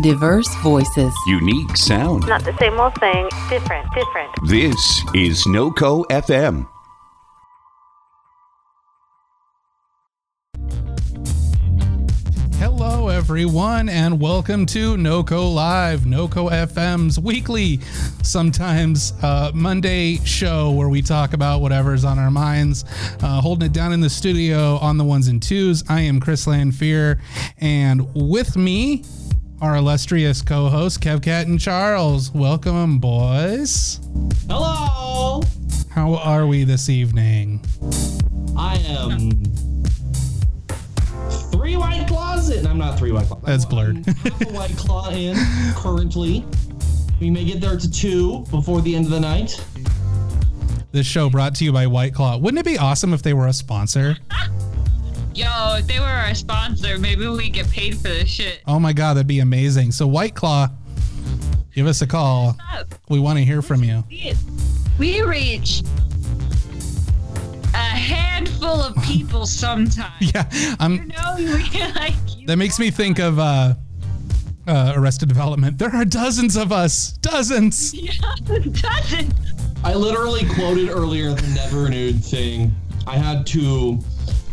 Diverse voices. Unique sound. Not the same old thing, different, different. This is NoCo FM. Hello, everyone, and welcome to NoCo Live, NoCo FM's weekly, sometimes uh, Monday show where we talk about whatever's on our minds. Uh, holding it down in the studio on the ones and twos. I am Chris Lanfear, and with me, our illustrious co-hosts Kevcat and Charles. Welcome, boys. Hello. How are we this evening? I am three white claws in. I'm not three white claws. That's blurred. half a white claw in currently. We may get there to two before the end of the night. This show brought to you by White Claw. Wouldn't it be awesome if they were a sponsor? Yo, if they were our sponsor, maybe we get paid for this shit. Oh my god, that'd be amazing. So White Claw, give us a call. We want to hear from you. We reach a handful of people sometimes. Yeah, I'm. You know, we like. You That makes me think of uh, uh, Arrested Development. There are dozens of us, dozens. Yeah, doesn't. I literally quoted earlier the never nude thing. I had to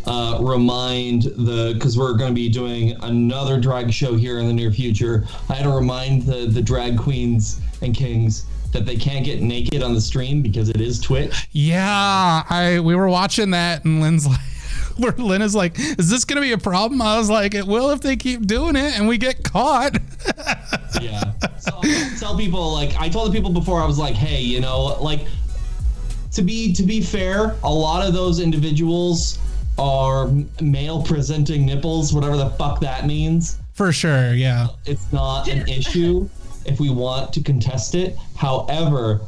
uh, remind the because we're going to be doing another drag show here in the near future. I had to remind the the drag queens and kings that they can't get naked on the stream because it is Twitch. Yeah, I we were watching that, and Lynn's like. Where Lynn is like, is this gonna be a problem? I was like, it will if they keep doing it and we get caught. yeah. So I tell people like I told the people before I was like, hey, you know, like to be to be fair, a lot of those individuals are male presenting nipples, whatever the fuck that means. For sure, yeah. It's not an issue if we want to contest it. However,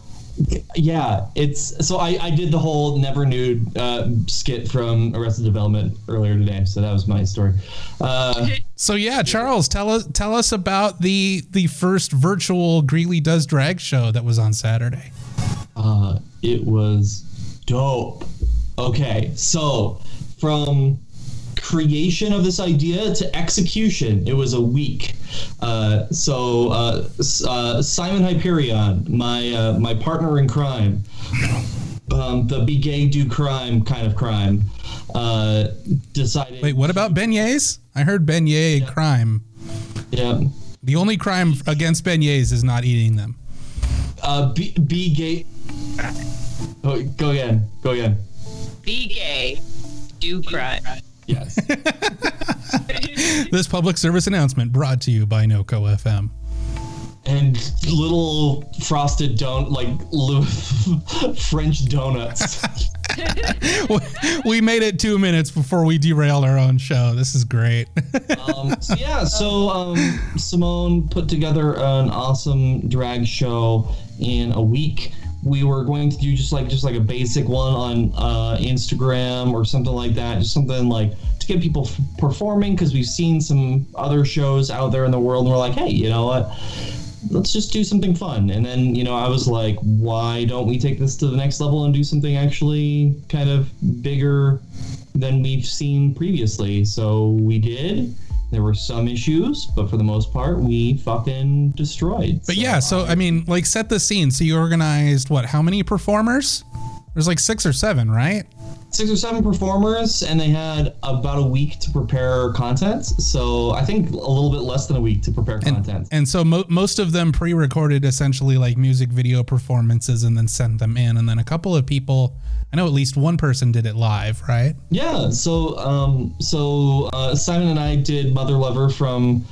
yeah, it's so I, I did the whole never nude uh, skit from Arrested Development earlier today, so that was my story. Uh, So yeah, Charles, tell us tell us about the the first virtual Greeley Does Drag show that was on Saturday. Uh, it was dope. Okay, so from creation of this idea to execution, it was a week. Uh, so uh, uh, Simon Hyperion, my uh, my partner in crime, um, the be gay do crime kind of crime, uh, decided. Wait, what about beignets? I heard beignet crime. Yeah. The only crime against beignets is not eating them. Uh, be, be gay. Oh, go again. Go again. Be gay. Do crime. Yes. This public service announcement brought to you by NoCo FM. and little frosted don like li- French donuts. we made it two minutes before we derailed our own show. This is great. um, so yeah, so um, Simone put together an awesome drag show in a week. We were going to do just like just like a basic one on uh, Instagram or something like that, just something like to get people f- performing because we've seen some other shows out there in the world, and we're like, hey, you know what? let's just do something fun. And then, you know, I was like, why don't we take this to the next level and do something actually kind of bigger than we've seen previously? So we did. There were some issues, but for the most part, we fucking destroyed. But yeah, so I mean, like set the scene. So you organized what? How many performers? There's like six or seven, right? Six or seven performers, and they had about a week to prepare content. So I think a little bit less than a week to prepare content. And so mo- most of them pre-recorded essentially like music video performances and then sent them in. And then a couple of people, I know at least one person did it live, right? Yeah, so um, so uh, Simon and I did Mother Lover from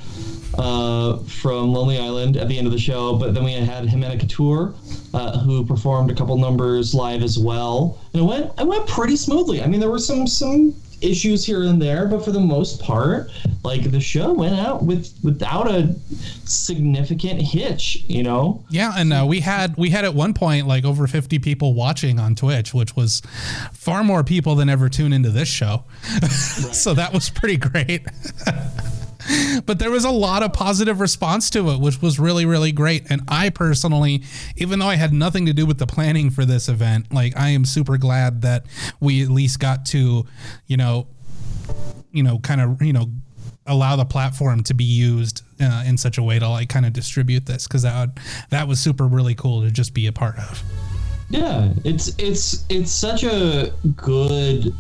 uh, from Lonely Island at the end of the show, but then we had Jimena Couture, uh, who performed a couple numbers live as well, and it went it went pretty smoothly. I mean, there were some some issues here and there, but for the most part, like the show went out with without a significant hitch. You know, Yeah, and uh, we had we had at one point like over 50 people watching on Twitch, which was far more people than ever tune into this show. so that was pretty great. but there was a lot of positive response to it, which was really, really great. And I personally, even though I had nothing to do with the planning for this event, like I am super glad that we at least got to, you know, you know, kind of, you know, allow the platform to be used uh, in such a way to like kind of distribute this because that would, that was super really cool to just be a part of. Yeah, it's it's it's such a good,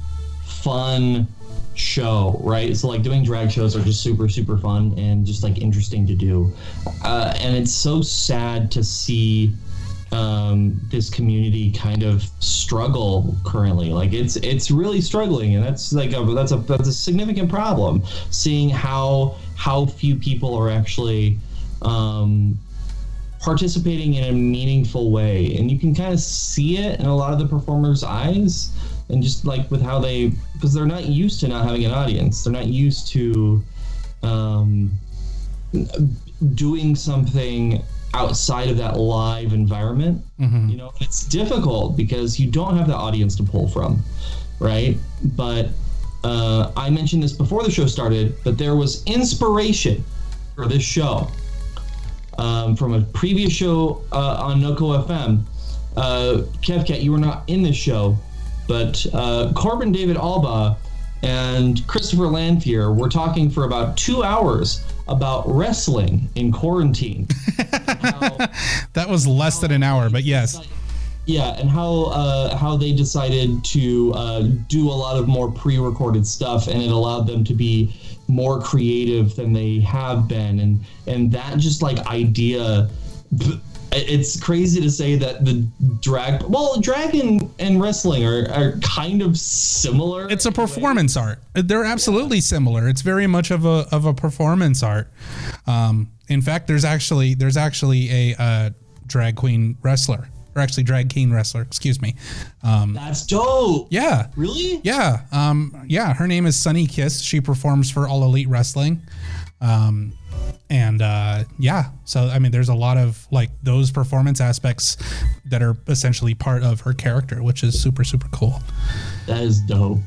fun show, right? So like doing drag shows are just super super fun and just like interesting to do, uh, and it's so sad to see um, this community kind of struggle currently. Like it's it's really struggling, and that's like a, that's a that's a significant problem. Seeing how how few people are actually um, participating in a meaningful way, and you can kind of see it in a lot of the performers' eyes, and just like with how they because they're not used to not having an audience. They're not used to. Um, doing something outside of that live environment. You know, it's difficult because you don't have the audience to pull from, right? But uh, I mentioned this before the show started, but there was inspiration for this show um, from a previous show uh, on Noco FM. Uh, Kevcat, you were not in this show, but uh, Corbin David Alba and Christopher Lanfear were talking for about two hours about wrestling in quarantine. How- That was less than an hour, but yes. yeah, and how uh, how they decided to uh, do a lot of more pre-recorded stuff, and it allowed them to be more creative than they have been, and and that just like idea. It's crazy to say that the drag, well, drag and, and wrestling are, are kind of similar. It's a performance art. They're absolutely similar. It's very much of a of a performance art. Um, in fact, there's actually there's actually a uh, drag queen wrestler, or actually drag king wrestler. Excuse me. Um, That's dope. yeah, Really? yeah, um, yeah. Her name is Sunny Kiss. She performs for All Elite Wrestling. Um, and uh, yeah, so I mean, there's a lot of like those performance aspects that are essentially part of her character, which is super super cool. That is dope.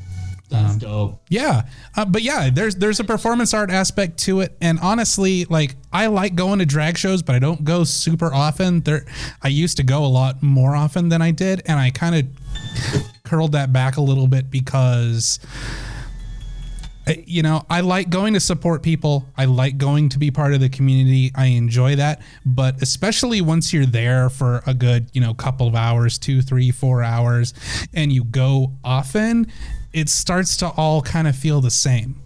That's Um, dope. Yeah, uh, but yeah, there's there's a performance art aspect to it, and honestly, like I like going to drag shows, but I don't go super often. There, I used to go a lot more often than I did, and I kind of curled that back a little bit because. You know, I like going to support people. I like going to be part of the community. I enjoy that. But especially once you're there for a good, you know, couple of hours, two, three, four hours, and you go often, it starts to all kind of feel the same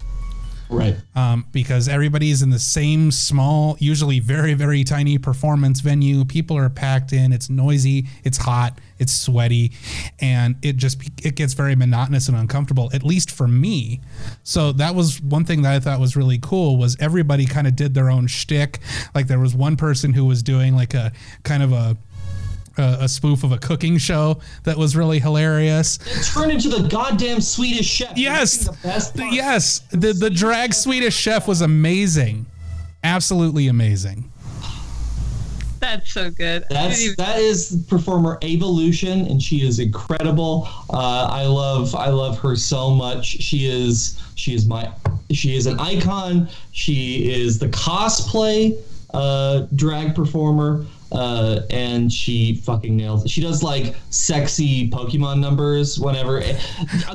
Right. um, because everybody's in the same small, usually very, very tiny performance venue. People are packed in. It's noisy. It's hot. It's sweaty, and it just it gets very monotonous and uncomfortable. At least for me. So that was one thing that I thought was really cool was everybody kind of did their own shtick. Like there was one person who was doing like a kind of a a, a spoof of a cooking show that was really hilarious. It turned into the goddamn Swedish chef. Yes. The best part. Yes, the the drag Swedish chef was amazing, absolutely amazing. That's so good. That's even- that is performer Evolution, and she is incredible. Uh, I love I love her so much. She is she is my she is an icon. She is the cosplay uh, drag performer. Uh, and she fucking nails it. She does like sexy Pokemon numbers whenever.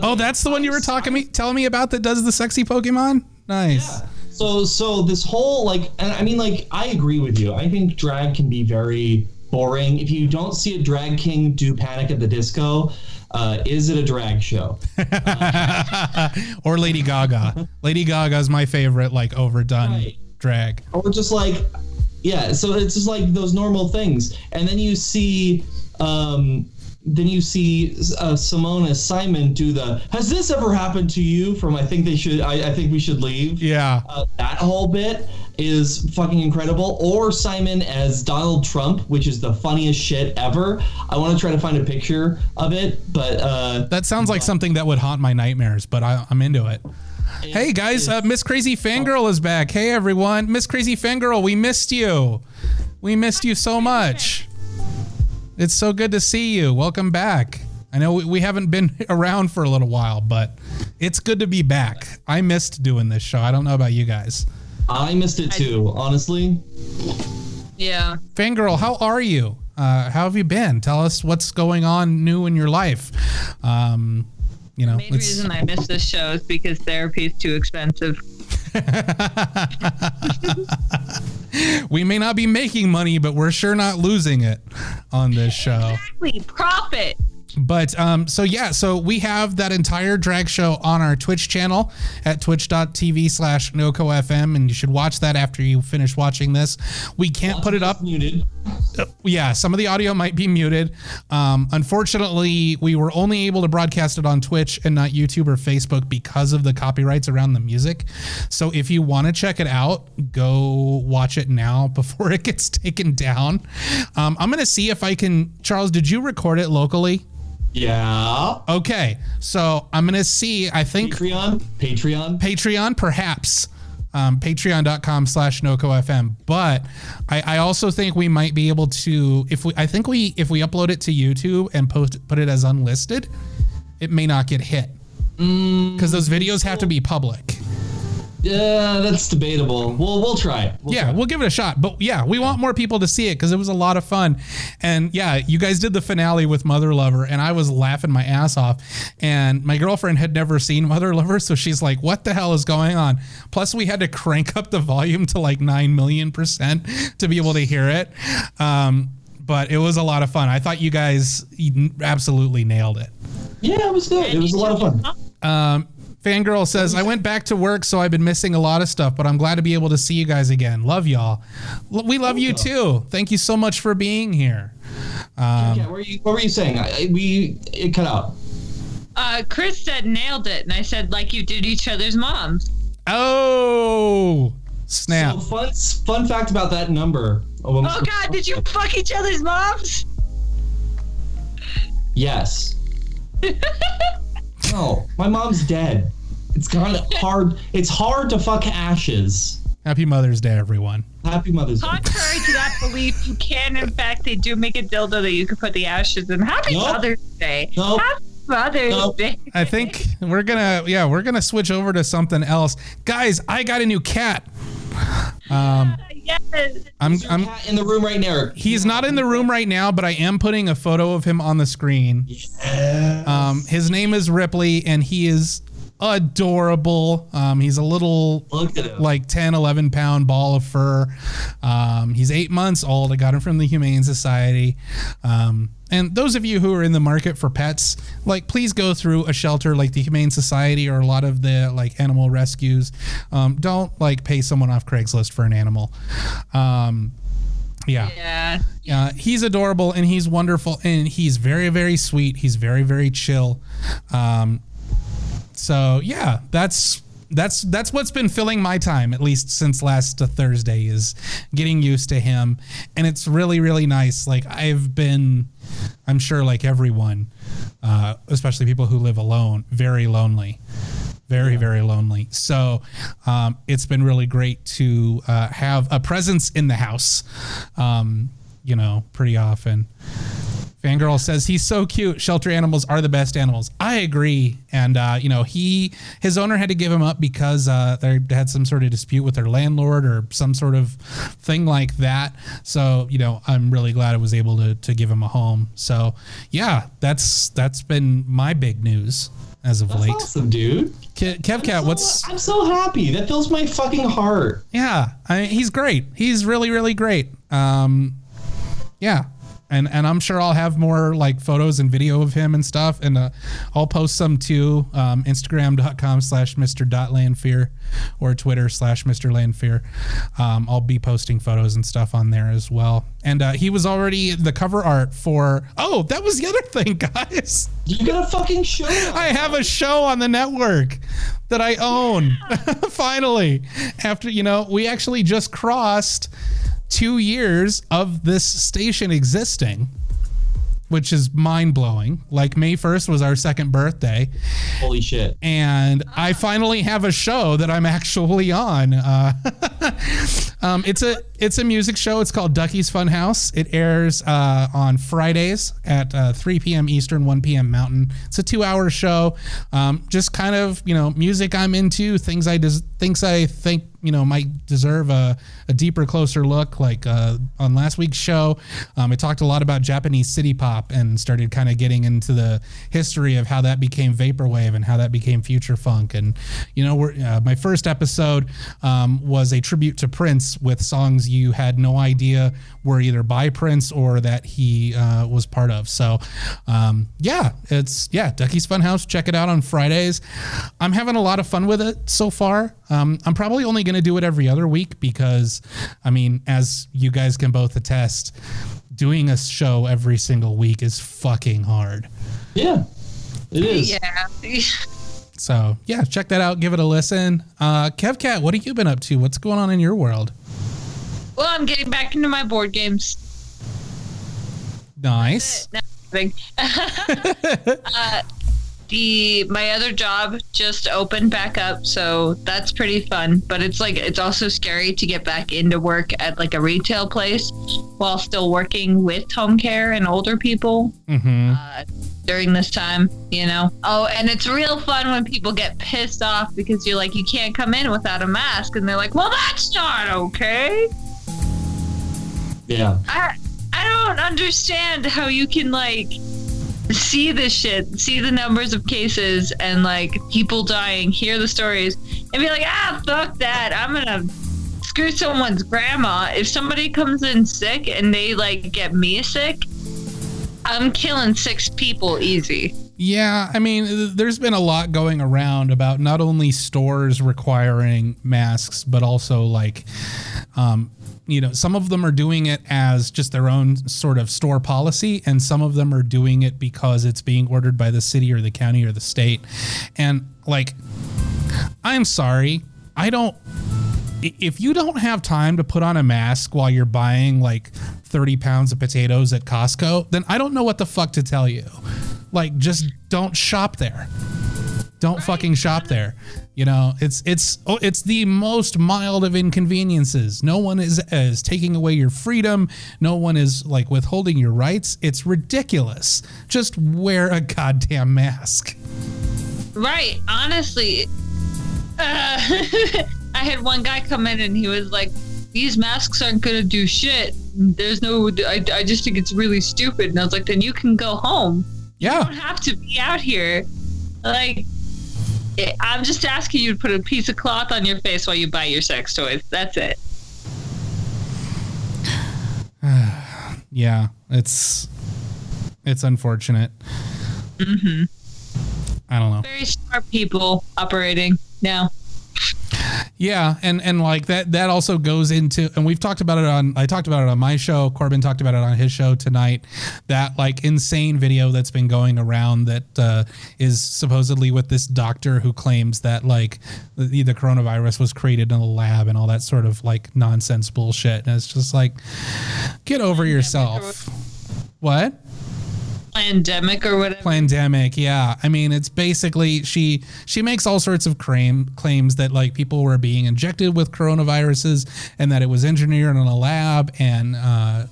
Oh, that's the one you were talking me telling me about that does the sexy Pokemon. Nice. Yeah. So so this whole like and I mean like I agree with you. I think drag can be very boring. If you don't see a drag king do Panic at the Disco, uh, is it a drag show? or Lady Gaga. Lady Gaga is my favorite, like overdone Right. drag. Or just like yeah, so it's just like those normal things. And then you see um then you see uh, Simona Simon do the has this ever happened to you from I think they should I, I think we should leave. Yeah. Uh, that whole bit is fucking incredible. Or Simon as Donald Trump, which is the funniest shit ever. I want to try to find a picture of it, but uh, That sounds like something that would haunt my nightmares, but I, I'm into it. Hey guys, uh, Miss Crazy Fangirl is back. Hey everyone, Miss Crazy Fangirl, we missed you. We missed you so much. It's so good to see you. Welcome back. I know we, we haven't been around for a little while, but it's good to be back. I missed doing this show. I don't know about you guys. I missed it too. Honestly, yeah. Fangirl, how are you? Uh, how have you been? Tell us what's going on new in your life. Um, you know, Main reason I miss this show is because therapy is too expensive. we may not be making money, but we're sure not losing it on this show. Exactly. Profit. But um, so yeah, so we have that entire drag show on our Twitch channel at twitch.tv slash NocoFM, and you should watch that after you finish watching this. We can't put it up. Muted. Yeah, some of the audio might be muted. Um, unfortunately, we were only able to broadcast it on Twitch and not YouTube or Facebook because of the copyrights around the music. So if you want to check it out, go watch it now before it gets taken down. Um, I'm going to see if I can. Charles, did you record it locally? Yeah. Okay, so I'm gonna see. I think Patreon. Patreon. Patreon, perhaps. Um, Patreon.com slash NocoFM. But I, I also think we might be able to if we I think we if we upload it to YouTube and post put it as unlisted, it may not get hit. Because those videos have to be public. Yeah, that's debatable. We'll we'll try it. We'll yeah, try we'll give it a shot. But yeah, we want more people to see it because it was a lot of fun. And yeah, you guys did the finale with Mother Lover, and I was laughing my ass off. And my girlfriend had never seen Mother Lover, so she's like, "What the hell is going on?" Plus, we had to crank up the volume to like nine million percent to be able to hear it. Um, but it was a lot of fun. I thought you guys absolutely nailed it. yeah, it was good. It was a lot of fun. Um, Fangirl says, I went back to work, so I've been missing a lot of stuff, but I'm glad to be able to see you guys again. Love y'all. We love you too. Thank you so much for being here. Um, yeah, what were you what were you saying? I, I- we it cut out. Uh, Chris said nailed it, and I said like you did each other's moms. oh, snap. So fun fun fact about that number. Oh, Oh God, did you fuck each other's moms? Yes. no, my mom's dead. It's kind of hard. It's hard to fuck ashes. Happy Mother's Day, everyone. Happy Mother's Day. Contrary to that belief, you can in fact they do make a dildo that you can put the ashes in. Happy Nope. Mother's Day. Nope. Happy Mother's Nope. Day. I think we're gonna, yeah, we're gonna switch over to something else, guys. I got a new cat. Um, Yes. I'm, Is I'm. cat in the room right now. He's not in the room right now, but I am putting a photo of him on the screen. Um, his name is Ripley, and he is adorable. Um, he's a little Look at him. like 10, 11 pound ball of fur. Um, he's eight months old. I got him from the Humane Society. Um, and those of you who are in the market for pets, like please go through a shelter like the Humane Society or a lot of the like animal rescues. Um, don't like pay someone off Craigslist for an animal. Um, yeah. Yeah. Uh, he's adorable and he's wonderful and he's very very sweet. He's very very chill. Um, so yeah, that's that's that's what's been filling my time at least since last Thursday is getting used to him, and it's really really nice. Like I've been, I'm sure like everyone, uh, especially people who live alone, very lonely very very lonely. So um, it's been really great to uh, have a presence in the house um, you know pretty often fangirl says he's so cute shelter animals are the best animals i agree and uh, you know he his owner had to give him up because uh, they had some sort of dispute with their landlord or some sort of thing like that so you know i'm really glad i was able to, to give him a home so yeah that's that's been my big news as of That's late awesome, dude. Ke- Kevcat, what's I'm so happy. That fills my fucking heart. yeah? I he's great. He's really really great. Um, yeah, and and I'm sure I'll have more like photos and video of him and stuff, and uh, I'll post some too. Um, Instagram.com slash Mr. Lanfear or Twitter slash Mr. Lanfear. Um, I'll be posting photos and stuff on there as well. And uh, he was already the cover art for. Oh, that was the other thing, guys. You got a fucking show. I have a show on the network that I own. Finally, after you know, we actually just crossed two years of this station existing, which is mind blowing. Like May first was our second birthday, Holy shit. and I finally have a show that I'm actually on. Uh, um, it's a it's a music show. It's called Ducky's Funhouse. It airs uh, on Fridays at uh, 3 p.m. Eastern, 1 p.m. Mountain. It's a two-hour show. Um, just kind of you know music I'm into, things I des- things I think you know might deserve a, a deeper, closer look. Like uh, on last week's show, um, I talked a lot about Japanese city pop and started kind of getting into the history of how that became vaporwave and how that became future funk. And you know, uh, my first episode um, was a tribute to Prince with songs you had no idea were either by Prince or that he uh, was part of. So um, yeah, it's yeah, Ducky's Funhouse. Check it out on Fridays. I'm having a lot of fun with it so far. Um, I'm probably only going to do it every other week because, I mean, as you guys can both attest, doing a show every single week is fucking hard. Yeah, it is. Yeah. So yeah, check that out. Give it a listen. Uh, KevCat, what have you been up to? What's going on in your world? Well, I'm getting back into my board games. Nice. No, uh, the my other job just opened back up, so that's pretty fun. But it's like it's also scary to get back into work at like a retail place while still working with home care and older people Mm-hmm. uh, during this time. You know. Oh, and it's real fun when people get pissed off because you're like you can't come in without a mask, and they're like, "Well, that's not okay." Yeah. I I don't understand how you can like see this shit, see the numbers of cases and like people dying, hear the stories, and be like, ah, fuck that. I'm gonna screw someone's grandma. If somebody comes in sick and they like get me sick, I'm killing six people easy. Yeah, I mean, there's been a lot going around about not only stores requiring masks, but also like, um, you know, some of them are doing it as just their own sort of store policy, and some of them are doing it because it's being ordered by the city or the county or the state. And like, I'm sorry, I don't. If you don't have time to put on a mask while you're buying like 30 pounds of potatoes at Costco, then I don't know what the fuck to tell you. Like, just don't shop there. Don't fucking shop there. You know, it's it's oh, it's the most mild of inconveniences. No one is is taking away your freedom. No one is like withholding your rights. It's ridiculous. Just wear a goddamn mask. Right. Honestly, uh, I had one guy come in and he was like, "These masks aren't gonna do shit. There's no. I, I just think it's really stupid." And I was like, "Then you can go home. You don't have to be out here." Like, I'm just asking you to put a piece of cloth on your face while you buy your sex toys. That's it. Yeah, it's it's unfortunate. hmm I don't know. Very smart people operating now. Yeah, and and like that that also goes into and we've talked about it on I talked about it on my show. Corbin talked about it on his show tonight. That like insane video that's been going around that uh, is supposedly with this doctor who claims that like the, the coronavirus was created in a lab and all that sort of like nonsense bullshit. And it's just like get over yourself. What? Pandemic or whatever. pandemic yeah i mean it's basically she she makes all sorts of claim, claims that like people were being injected with coronaviruses and that it was engineered in a lab and uh,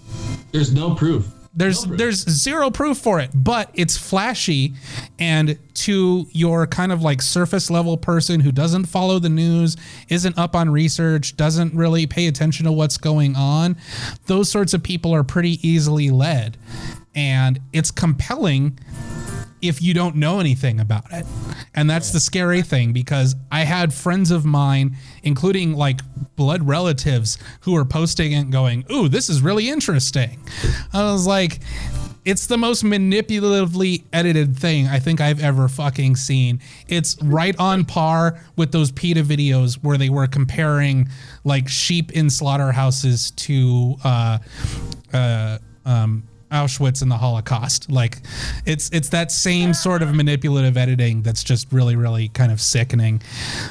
There's no proof. there's No proof. there's zero proof for it but it's flashy and to your kind of like surface level person who doesn't follow the news isn't up on research doesn't really pay attention to what's going on those sorts of people are pretty easily led and it's compelling if you don't know anything about it. And that's the scary thing because I had friends of mine, including like blood relatives, who were posting and going, Ooh, this is really interesting. I was like, it's the most manipulatively edited thing I think I've ever fucking seen. It's right on par with those PETA videos where they were comparing like sheep in slaughterhouses to uh, uh, um, Auschwitz and the Holocaust. Like it's it's that same sort of manipulative editing that's just really really kind of sickening.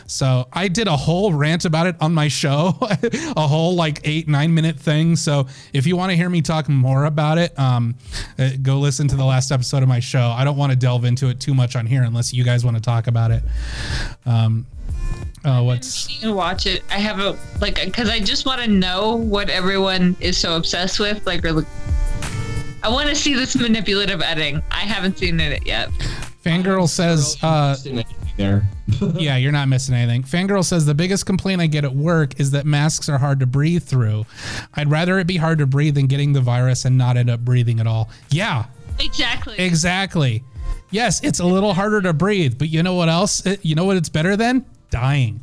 So I did a whole rant about it on my show, a whole like eight nine minute thing. So if you want to hear me talk more about it, um, uh, go listen to the last episode of my show. I don't want to delve into it too much on here unless you guys want to talk about it. Um, Oh, what's You watch it. I have a like because I just want to know what everyone is so obsessed with. Like, or, I want to see this manipulative editing. I haven't seen it yet. Fangirl says? Uh, Just didn't anything there. yeah, you're not missing anything. Fangirl says the biggest complaint I get at work is that masks are hard to breathe through. I'd rather it be hard to breathe than getting the virus and not end up breathing at all. Yeah, Exactly. exactly. Yes, it's a little harder to breathe, but you know what else? It- you know what it's better than? Dying.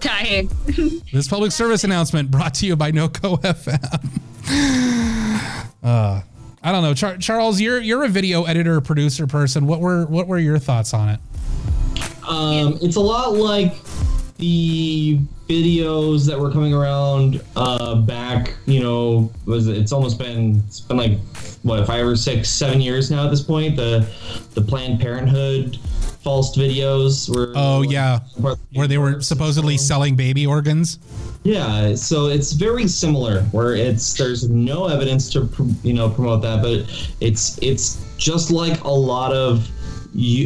Dying. This public service announcement brought to you by NoCo FM. uh, I don't know, Char- Charles. You're you're a video editor, producer person. What were what were your thoughts on it? Um, it's a lot like the videos that were coming around uh, back. You know, was it, it's almost been it's been like what five or six, seven years now at this point. The the Planned Parenthood false videos were. Oh yeah, where they were supposedly selling baby organs. Yeah, so it's very similar. Where it's there's no evidence to you know promote that, but it's it's just like a lot of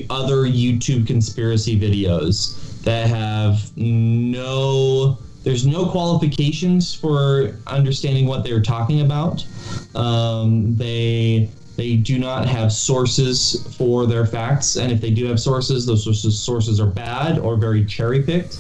other YouTube conspiracy videos that have no there's no qualifications for understanding what they're talking about. Um, they they do not have sources for their facts, and if they do have sources, those sources, sources are bad or very cherry picked.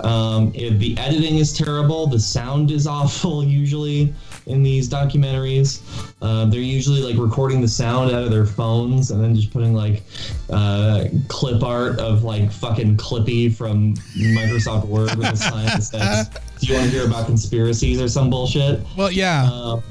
Um, if the editing is terrible, the sound is awful usually in these documentaries. Uh, they're usually like recording the sound out of their phones and then just putting like uh, clip art of like fucking Clippy from Microsoft Word with a sign that says, "Do you want to hear about conspiracies or some bullshit?" Well, yeah, Um,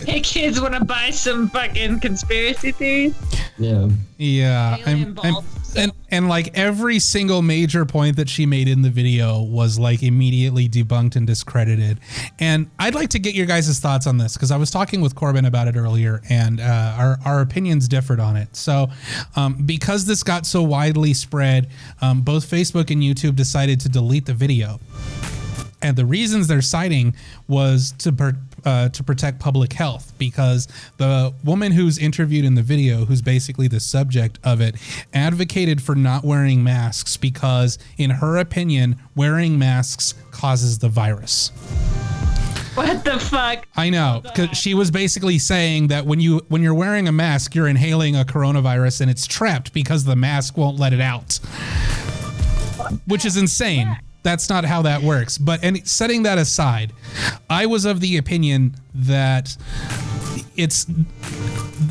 Hey kids, want to buy some fucking conspiracy theories? yeah. yeah. I'm- I'm- and and like every single major point that she made in the video was like immediately debunked and discredited. And I'd like to get your guys' thoughts on this because I was talking with Corbin about it earlier, and uh, our our opinions differed on it. So um, because this got so widely spread, um, both Facebook and YouTube decided to delete the video. And the reasons they're citing was to per, uh, to protect public health because the woman who's interviewed in the video, who's basically the subject of it, advocated for not wearing masks because, in her opinion, wearing masks causes the virus. What the fuck? I know because she was basically saying that when you when you're wearing a mask, you're inhaling a coronavirus and it's trapped because the mask won't let it out, which is insane. That's not how that works. But and setting that aside, I was of the opinion that it's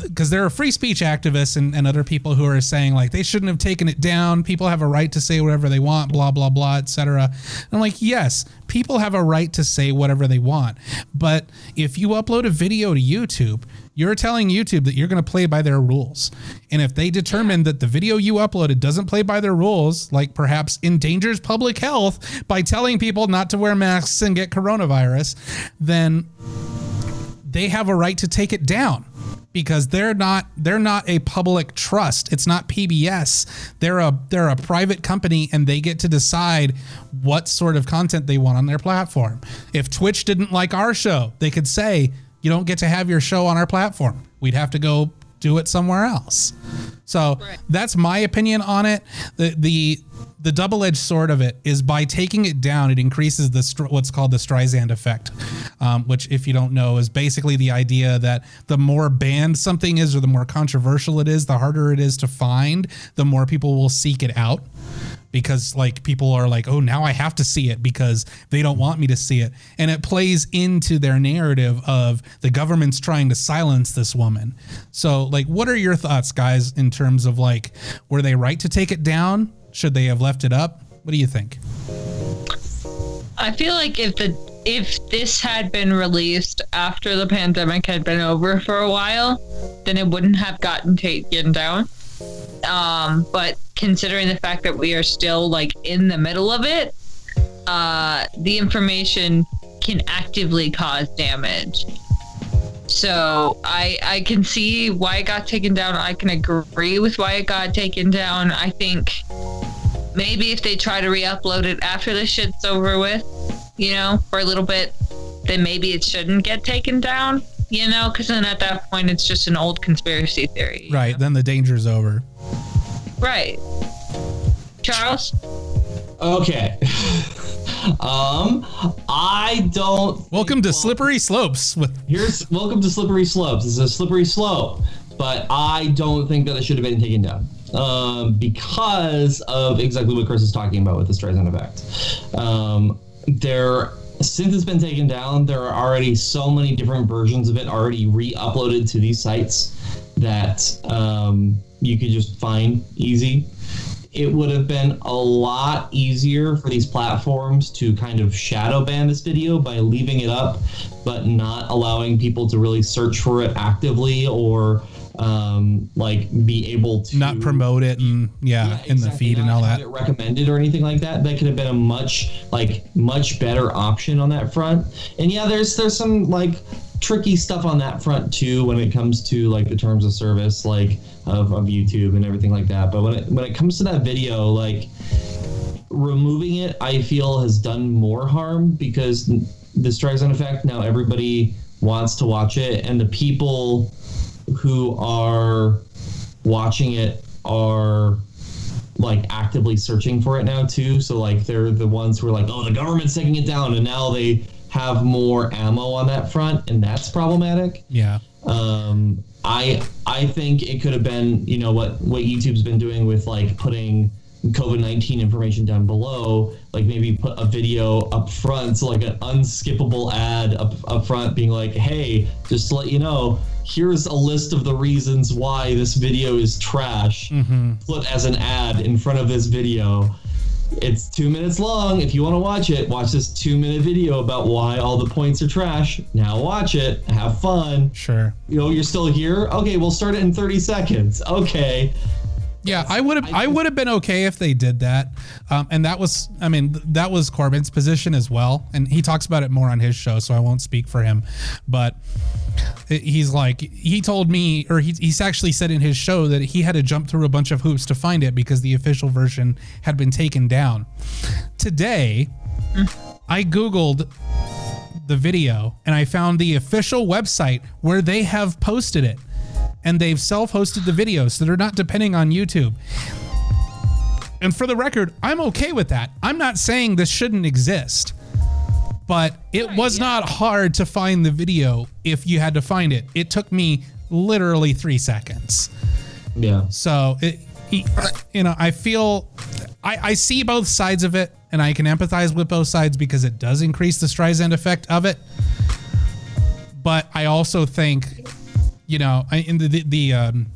because there are free speech activists and, and other people who are saying like they shouldn't have taken it down. People have a right to say whatever they want, blah blah blah, etc. I'm like, yes, people have a right to say whatever they want, but if you upload a video to YouTube, you're telling YouTube that you're going to play by their rules. And if they determine that the video you uploaded doesn't play by their rules, like perhaps endangers public health by telling people not to wear masks and get coronavirus, then they have a right to take it down because they're not they're not a public trust. It's not PBS. They're a they're a private company and they get to decide what sort of content they want on their platform. If Twitch didn't like our show, they could say you don't get to have your show on our platform. We'd have to go do it somewhere else. So Right. that's my opinion on it. The the the double-edged sword of it is by taking it down, it increases the str- what's called the Streisand effect, um, which, if you don't know, is basically the idea that the more banned something is, or the more controversial it is, the harder it is to find, the more people will seek it out because like people are like oh now i have to see it because they don't want me to see it. And it plays into their narrative of the government's trying to silence this woman. So like what are your thoughts guys in terms of like were they right to take it down? Should they have left it up? What do you think? I feel like if the if this had been released after the pandemic had been over for a while, then it wouldn't have gotten taken down. Um, but considering the fact that we are still like in the middle of it, uh, the information can actively cause damage. So I I can see why it got taken down. I can agree with why it got taken down. I think maybe if they try to re-upload it after the shit's over with, you know, for a little bit, then maybe it shouldn't get taken down, you know, because then at that point it's just an old conspiracy theory. right then the danger's over Right. Charles? Okay. um, I don't. Welcome to Slippery Slopes with Here's welcome to Slippery Slopes. This is a slippery slope, but I don't think that it should have been taken down um, because of exactly what Chris is talking about with the Streisand effect. Um, there, since it's been taken down, there are already so many different versions of it already re-uploaded to these sites that um, you could just find easy. It would have been a lot easier for these platforms to kind of shadow ban this video by leaving it up, but not allowing people to really search for it actively or um, like be able to not promote it and yeah, Yeah, in the feed and all that. recommended or anything like that. That could have been a much like much better option on that front. And yeah, there's there's some like tricky stuff on that front too when it comes to like the terms of service like of, of YouTube and everything like that. But when it when it comes to that video, like removing it, I feel has done more harm because the Streisand effect. Now everybody wants to watch it, and the people who are watching it are like actively searching for it now too. So like they're the ones who are like, oh, the government's taking it down, and now they have more ammo on that front, and that's problematic. Yeah. Um, I I think it could have been you know what what YouTube's been doing with like putting COVID nineteen information down below, like maybe put a video up front, so like an unskippable ad up up front, being like, hey, just to let you know, here's a list of the reasons why this video is trash. Mm-hmm. Put as an ad in front of this video. It's two minutes long. If you want to watch it, watch this two minute video about why all the points are trash. Now watch it. Have fun Sure. you know, you're still here. Okay, we'll start it in 30 seconds. Okay. Yeah, I would have. I, would have been okay if they did that, um, and that was. I mean, that was Corbin's position as well, and he talks about it more on his show, so I won't speak for him. But he's like, he told me, or he, he's actually said in his show that he had to jump through a bunch of hoops to find it because the official version had been taken down. Today, I googled the video and I found the official website where they have posted it. And they've self hosted the videos so they're not depending on YouTube. And for the record, I'm okay with that. I'm not saying this shouldn't exist, but it was not hard to find the video if you had to find it. It took me literally three seconds. Yeah. So it, you know, I feel I, I see both sides of it, and I can empathize with both sides because it does increase the Streisand effect of it. But I also think, you know, I, in the the, the um,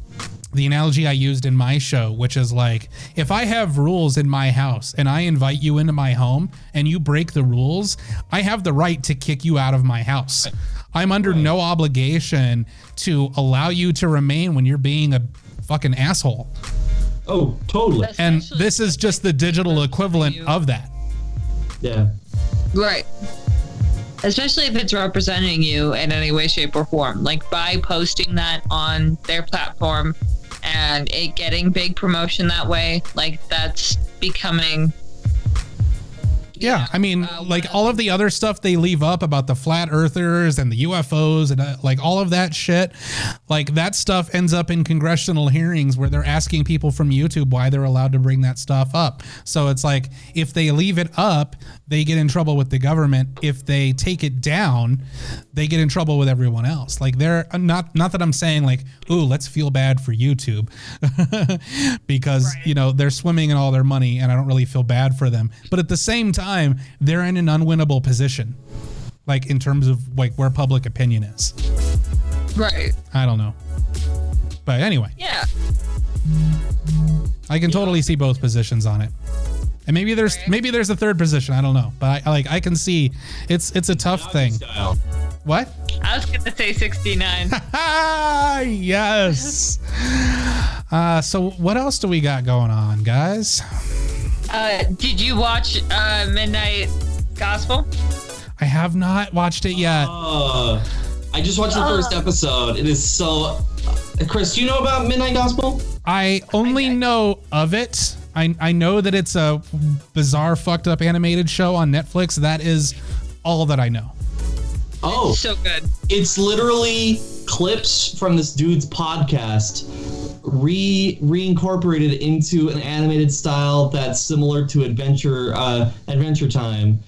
the analogy I used in my show, which is like, if I have rules in my house and I invite you into my home and you break the rules, I have the right to kick you out of my house. I'm under no obligation to allow you to remain when you're being a fucking asshole. Oh, totally. And this is just the digital equivalent of that. Yeah. Right. Especially if it's representing you in any way, shape, or form. Like by posting that on their platform and it getting big promotion that way, like that's becoming. Yeah, I mean, Uh, like all of the other stuff they leave up about the flat earthers and the UFOs and uh, like all of that shit, like that stuff ends up in congressional hearings where they're asking people from YouTube why they're allowed to bring that stuff up. So it's like if they leave it up, they get in trouble with the government. If they take it down, they get in trouble with everyone else. Like they're uh, not not that I'm saying like, "Ooh, let's feel bad for YouTube." because, you know, they're swimming in all their money and I don't really feel bad for them. But at the same time, they're in an unwinnable position. Like in terms of like where public opinion is. Right. I don't know. But anyway, Yeah. I can totally see both positions on it. And maybe there's maybe there's a third position. I don't know, but I, I like I can see it's it's a tough thing. Style. What? I was going to say 69. Ah, yes. Uh, so what else do we got going on, guys? uh, did you watch uh, Midnight Gospel? I have not watched it yet. Uh, I just watched the first episode. It is so. Uh, Chris, do you know about Midnight Gospel? I only know of it. I, I know that it's a bizarre, fucked up animated show on Netflix. That is all that I know. Oh, So good. it's literally clips from this dude's podcast re reincorporated into an animated style that's similar to Adventure uh, Adventure Time,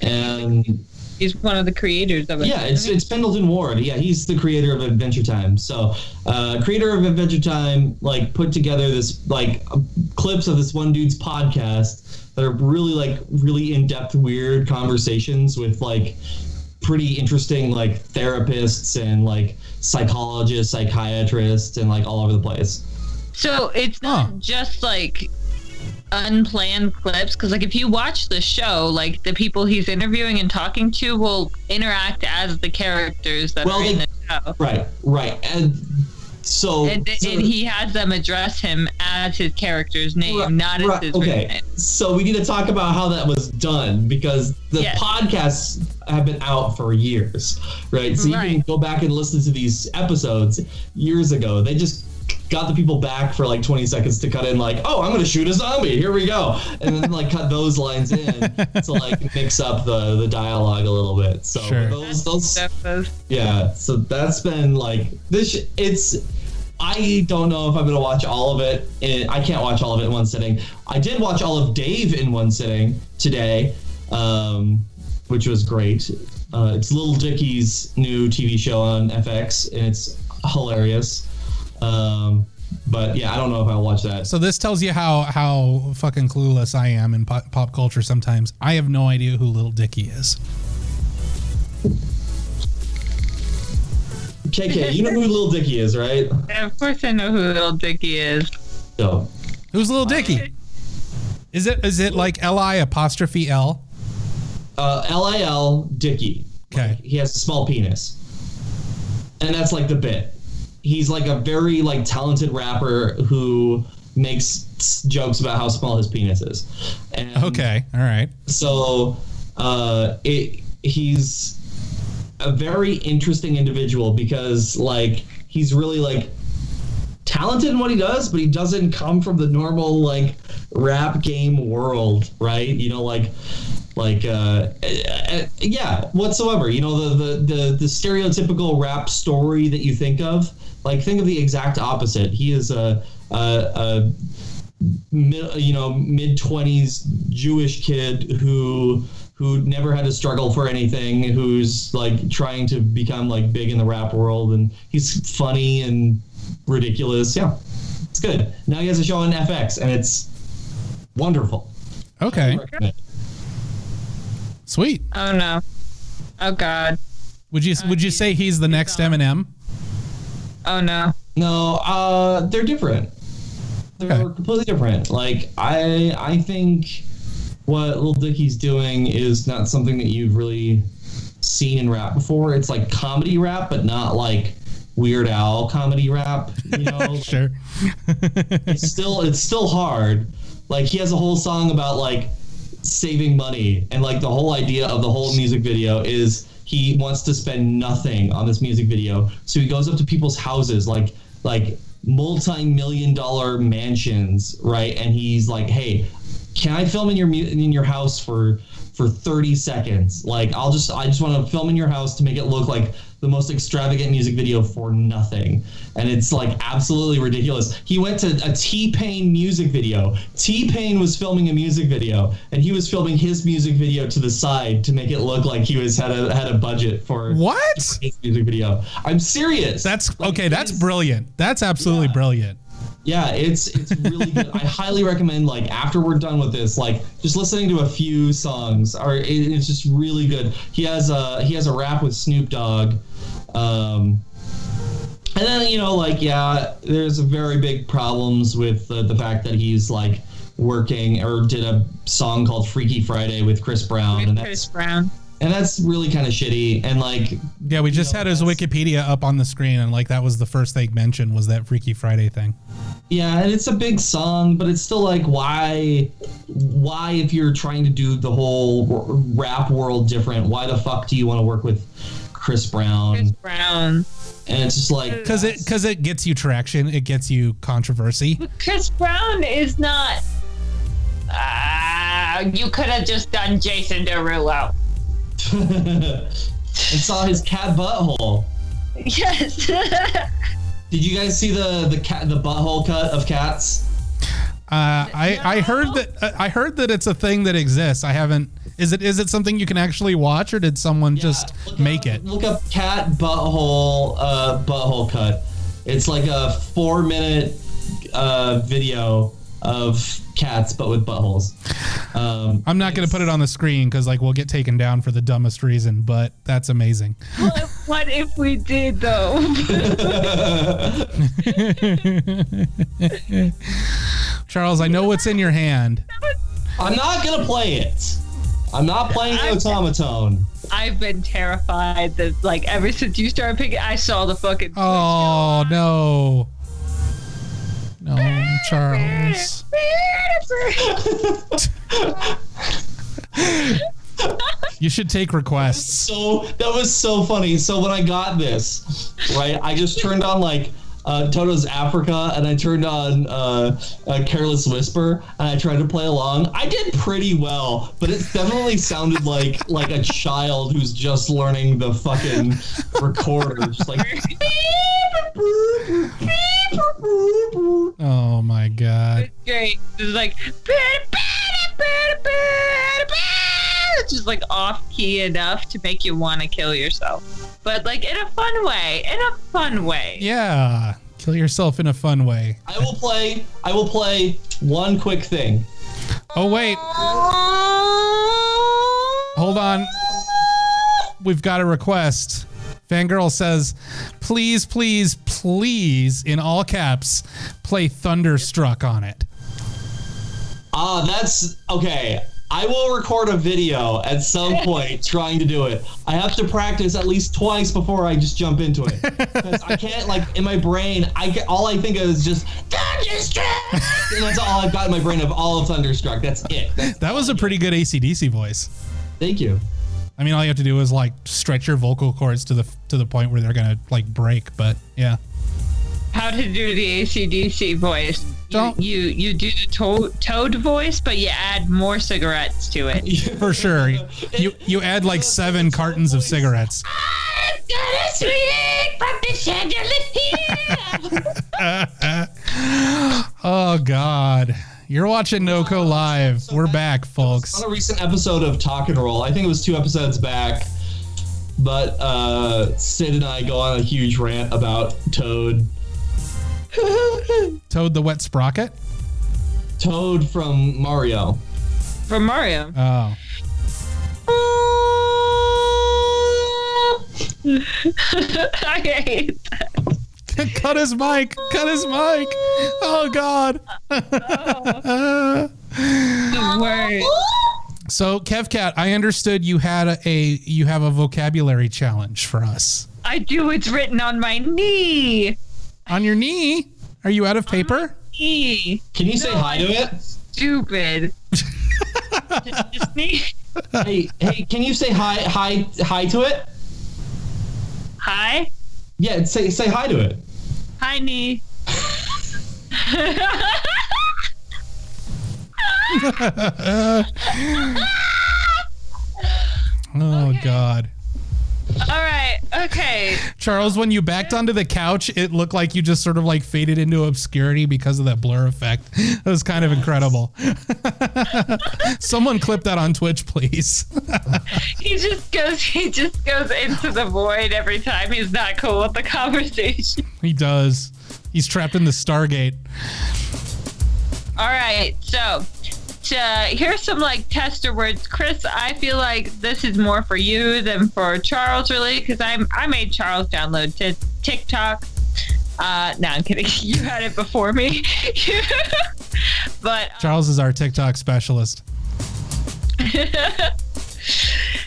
and He's one of the creators of it. yeah, it's it's Pendleton Ward. Yeah, he's the creator of Adventure Time. So, uh, creator of Adventure Time, like put together this like uh, clips of this one dude's podcast that are really like really in depth, weird conversations with like pretty interesting like therapists and like psychologists, psychiatrists, and like all over the place. So it's not Huh. just like unplanned clips because like if you watch the show like the people he's interviewing and talking to will interact as the characters that Well, are in the show Right, right, and so and, so- and he has them address him as his character's name Right, not as right, his real okay. name So we need to talk about how that was done because the Yes. podcasts have been out for years, right? So you can go back and listen to these episodes years ago. They just got the people back for like 20 seconds to cut in like, "Oh, I'm going to shoot a zombie. Here we go." And then like cut those lines in to like mix up the the dialogue a little bit. So Sure. those those yeah, so that's been like this. It's. I don't know if I'm gonna watch all of it. In, I can't watch all of it in one sitting. I did watch all of Dave in one sitting today, um, which was great. Uh, it's Little Dicky's new TV show on FX, and it's hilarious. Um, but yeah, I don't know if I'll watch that. So this tells you how how fucking clueless I am in pop, pop culture. Sometimes I have no idea who Little Dicky is. KK, you know who Little Dicky is, right? Yeah, of course I know who little Dicky is. So Who's Little Dicky? Is it is it like L I apostrophe L? uh, L-I-L Dicky. Okay. He has a small penis, and that's like the bit. He's like a very like talented rapper who makes jokes about how small his penis is. And Okay, all right. So, uh, it he's a very interesting individual because like he's really like talented in what he does, but he doesn't come from the normal like rap game world, right? You know, like like uh, uh, yeah, whatsoever. You know, the, the the the stereotypical rap story that you think of. Like, think of the exact opposite. He is a a, a mid, you know mid twenties Jewish kid who who never had to struggle for anything, who's like trying to become like big in the rap world, and he's funny and ridiculous. Yeah, it's good. Now he has a show on FX, and it's wonderful. Okay. Sweet. Oh no. Oh god. Would you would you say he's the next Eminem? Oh no. No, uh, they're different. They're Okay. completely different. Like I, I think what Lil Dicky's doing is not something that you've really seen in rap before. It's like comedy rap, but not like Weird Al comedy rap. You know, Sure. it's still it's still hard. Like he has a whole song about like saving money and like the whole idea of the whole music video is he wants to spend nothing on this music video. So he goes up to people's houses like like multi-million dollar mansions, right? And he's like, "Hey, can I film in your in your house for for 30 seconds? Like I'll just I just want to film in your house to make it look like the most extravagant music video for nothing." And it's like absolutely ridiculous. He went to a T-Pain music video. T-Pain was filming a music video and he was filming his music video to the side to make it look like he was had a had a budget for What? his music video. I'm serious. That's Like, okay. That's brilliant. That's absolutely Yeah. brilliant. Yeah, it's it's really good. I highly recommend like after we're done with this, like just listening to a few songs. Are it, it's just really good. He has a he has a rap with Snoop Dogg, um, and then you know like yeah, there's very big problems with the, the fact that he's like working or did a song called Freaky Friday with Chris Brown, and With Chris Brown. And that's really kind of shitty. And like Yeah, we just know, had his Wikipedia up on the screen, and like that was the first thing mentioned was that Freaky Friday thing. Yeah, and it's a big song, but it's still like why why if you're trying to do the whole rap world different, why the fuck do you want to work with Chris Brown? Chris Brown. And it's just like Because it because it gets you traction, it gets you controversy. Chris Brown is not. Uh, you could have just done Jason Derulo. and saw his cat butthole. Yes. Did you guys see the the cat the butthole cut of cats? Uh, I I heard that uh, I heard that it's a thing that exists. I haven't. Is it is it something you can actually watch, or did someone just make up- it? Look up cat butthole uh, butthole cut. It's like a four minute uh, video of cats, but with buttholes. Um, I'm not going to put it on the screen because like we'll get taken down for the dumbest reason, but that's amazing. What, what if we did though? Charles, I know what's in your hand. I'm not gonna play it. I'm not playing the I'm- automaton. I've been terrified that like ever since you started picking, I saw the fucking. Oh no, no, Charles. You should take requests. So that was so funny. So when I got this, right, I just turned on like uh, Toto's Africa and I turned on uh, uh, Careless Whisper and I tried to play along. I did pretty well, but it definitely sounded like like a child who's just learning the fucking recorder, just like. Oh my god. Great. It's like. It's just like off key enough to make you want to kill yourself, but like in a fun way. In a fun way. Yeah, kill yourself in a fun way. I will play. I will play one quick thing. Oh wait, hold on. We've got a request. Fangirl says, "Please, please, please, in all caps, play Thunderstruck on it." Ah, that's okay. I will record a video at some point trying to do it. I have to practice at least twice before I just jump into it. Because I can't, like, in my brain, I get, all I think of is just Thunderstruck! and that's all I've got in my brain of all of Thunderstruck. That's it. That's, That was a pretty good ACDC voice. thank you. I mean, all you have to do is like stretch your vocal cords to the to the point where they're gonna like break. But yeah, How to do the ACDC voice? Don't- you you do the toad, toad voice, but you add more cigarettes to it. for sure. You you add like seven cartons of cigarettes. I've got a sweet from the chandelier. Oh God, you're watching NoCo live. We're back, folks. On a recent episode of Talk and Roll, I think it was two episodes back, but uh, Sid and I go on a huge rant about Toad. Toad the Wet Sprocket. Toad from Mario. From Mario. Oh, I hate that. cut his mic. Cut his mic. Oh God. The word. So KevCat, I understood you had a, a you have a vocabulary challenge for us I do. It's written on my knee. On your knee. Are you out of paper? Knee. Can you say No, hi to it? Stupid. Hey, hey, can you say hi, hi, hi to it? Hi. Yeah, say say hi to it. Hi, knee. Oh God. All right. Okay. Charles, when you backed onto the couch, it looked like you just sort of like faded into obscurity because of that blur effect. It was kind of incredible. Someone clip that on Twitch, please. He just goes. He just goes into the void every time he's not cool with the conversation. he does. He's trapped in the Stargate. All right. So, to, here's some like tester words, Chris. I feel like this is more for you than for Charles, really, because I'm I made Charles download t- TikTok. Uh, no, I'm kidding. You had it before me. but Charles is our TikTok specialist.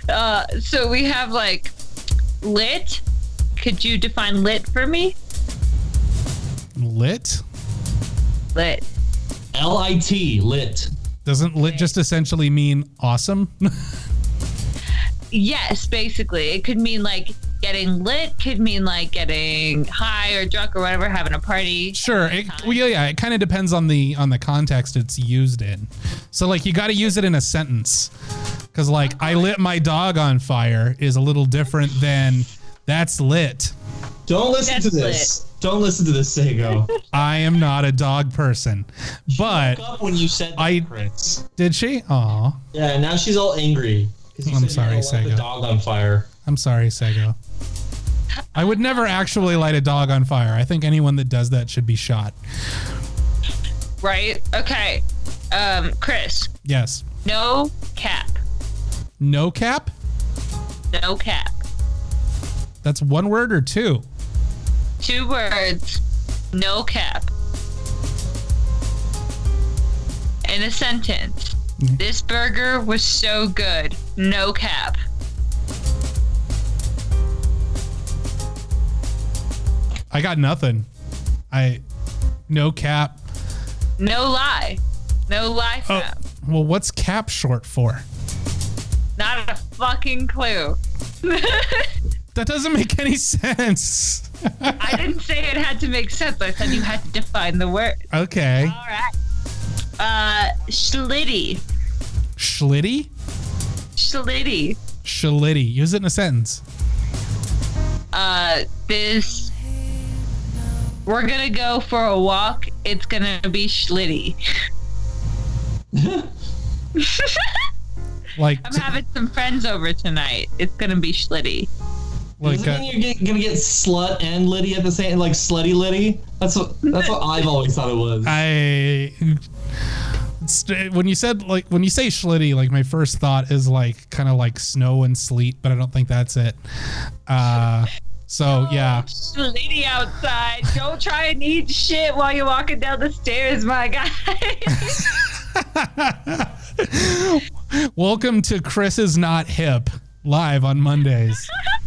uh, so we have like lit. Could you define lit for me? Lit? Lit. L I T lit. Doesn't lit just essentially mean awesome? Yes, basically. It could mean like getting lit, could mean like getting high or drunk or whatever, having a party. Sure. It, well, yeah, yeah, it kind of depends on the on the context it's used in. So like you got to use it in a sentence. Cuz like I lit my dog on fire is a little different than that's lit. Don't listen That's to this. Don't listen to this, Sago. I am not a dog person. But Woke up when you said that, I- Chris. did she? Aw. Yeah, and now she's all angry. 'cause you I'm said sorry, you had to light Sago. the dog on fire. I'm sorry, Sego. I would never actually light a dog on fire. I think anyone that does that should be shot. Right? Okay. Um, Chris, Yes. no cap. No cap? No cap. That's one word or two? Two words. No cap. In a sentence. Mm-hmm. This burger was so good. No cap. I got nothing. I no cap. No lie. No lie Oh, cap. well, what's cap short for? Not a fucking clue. That doesn't make any sense. I didn't say it had to make sense. I said you had to define the word. okay. All right. Uh, schlitty. Schlitty? Schlitty. Schlitty. Use it in a sentence. Uh, this. We're gonna go for a walk. It's gonna be schlitty. Like, I'm having some friends over tonight. It's gonna be schlitty. Like Doesn't uh, mean you're get, gonna get slut and Liddy at the same, like slutty Liddy. That's what that's what I've always thought it was. I. When you said like when you say schlitty, like my first thought is like kind of like snow and sleet, but I don't think that's it. Uh, so yeah, Schlitty outside. Don't try and eat shit while you're walking down the stairs, my guy. welcome to Chris is not hip live on Mondays.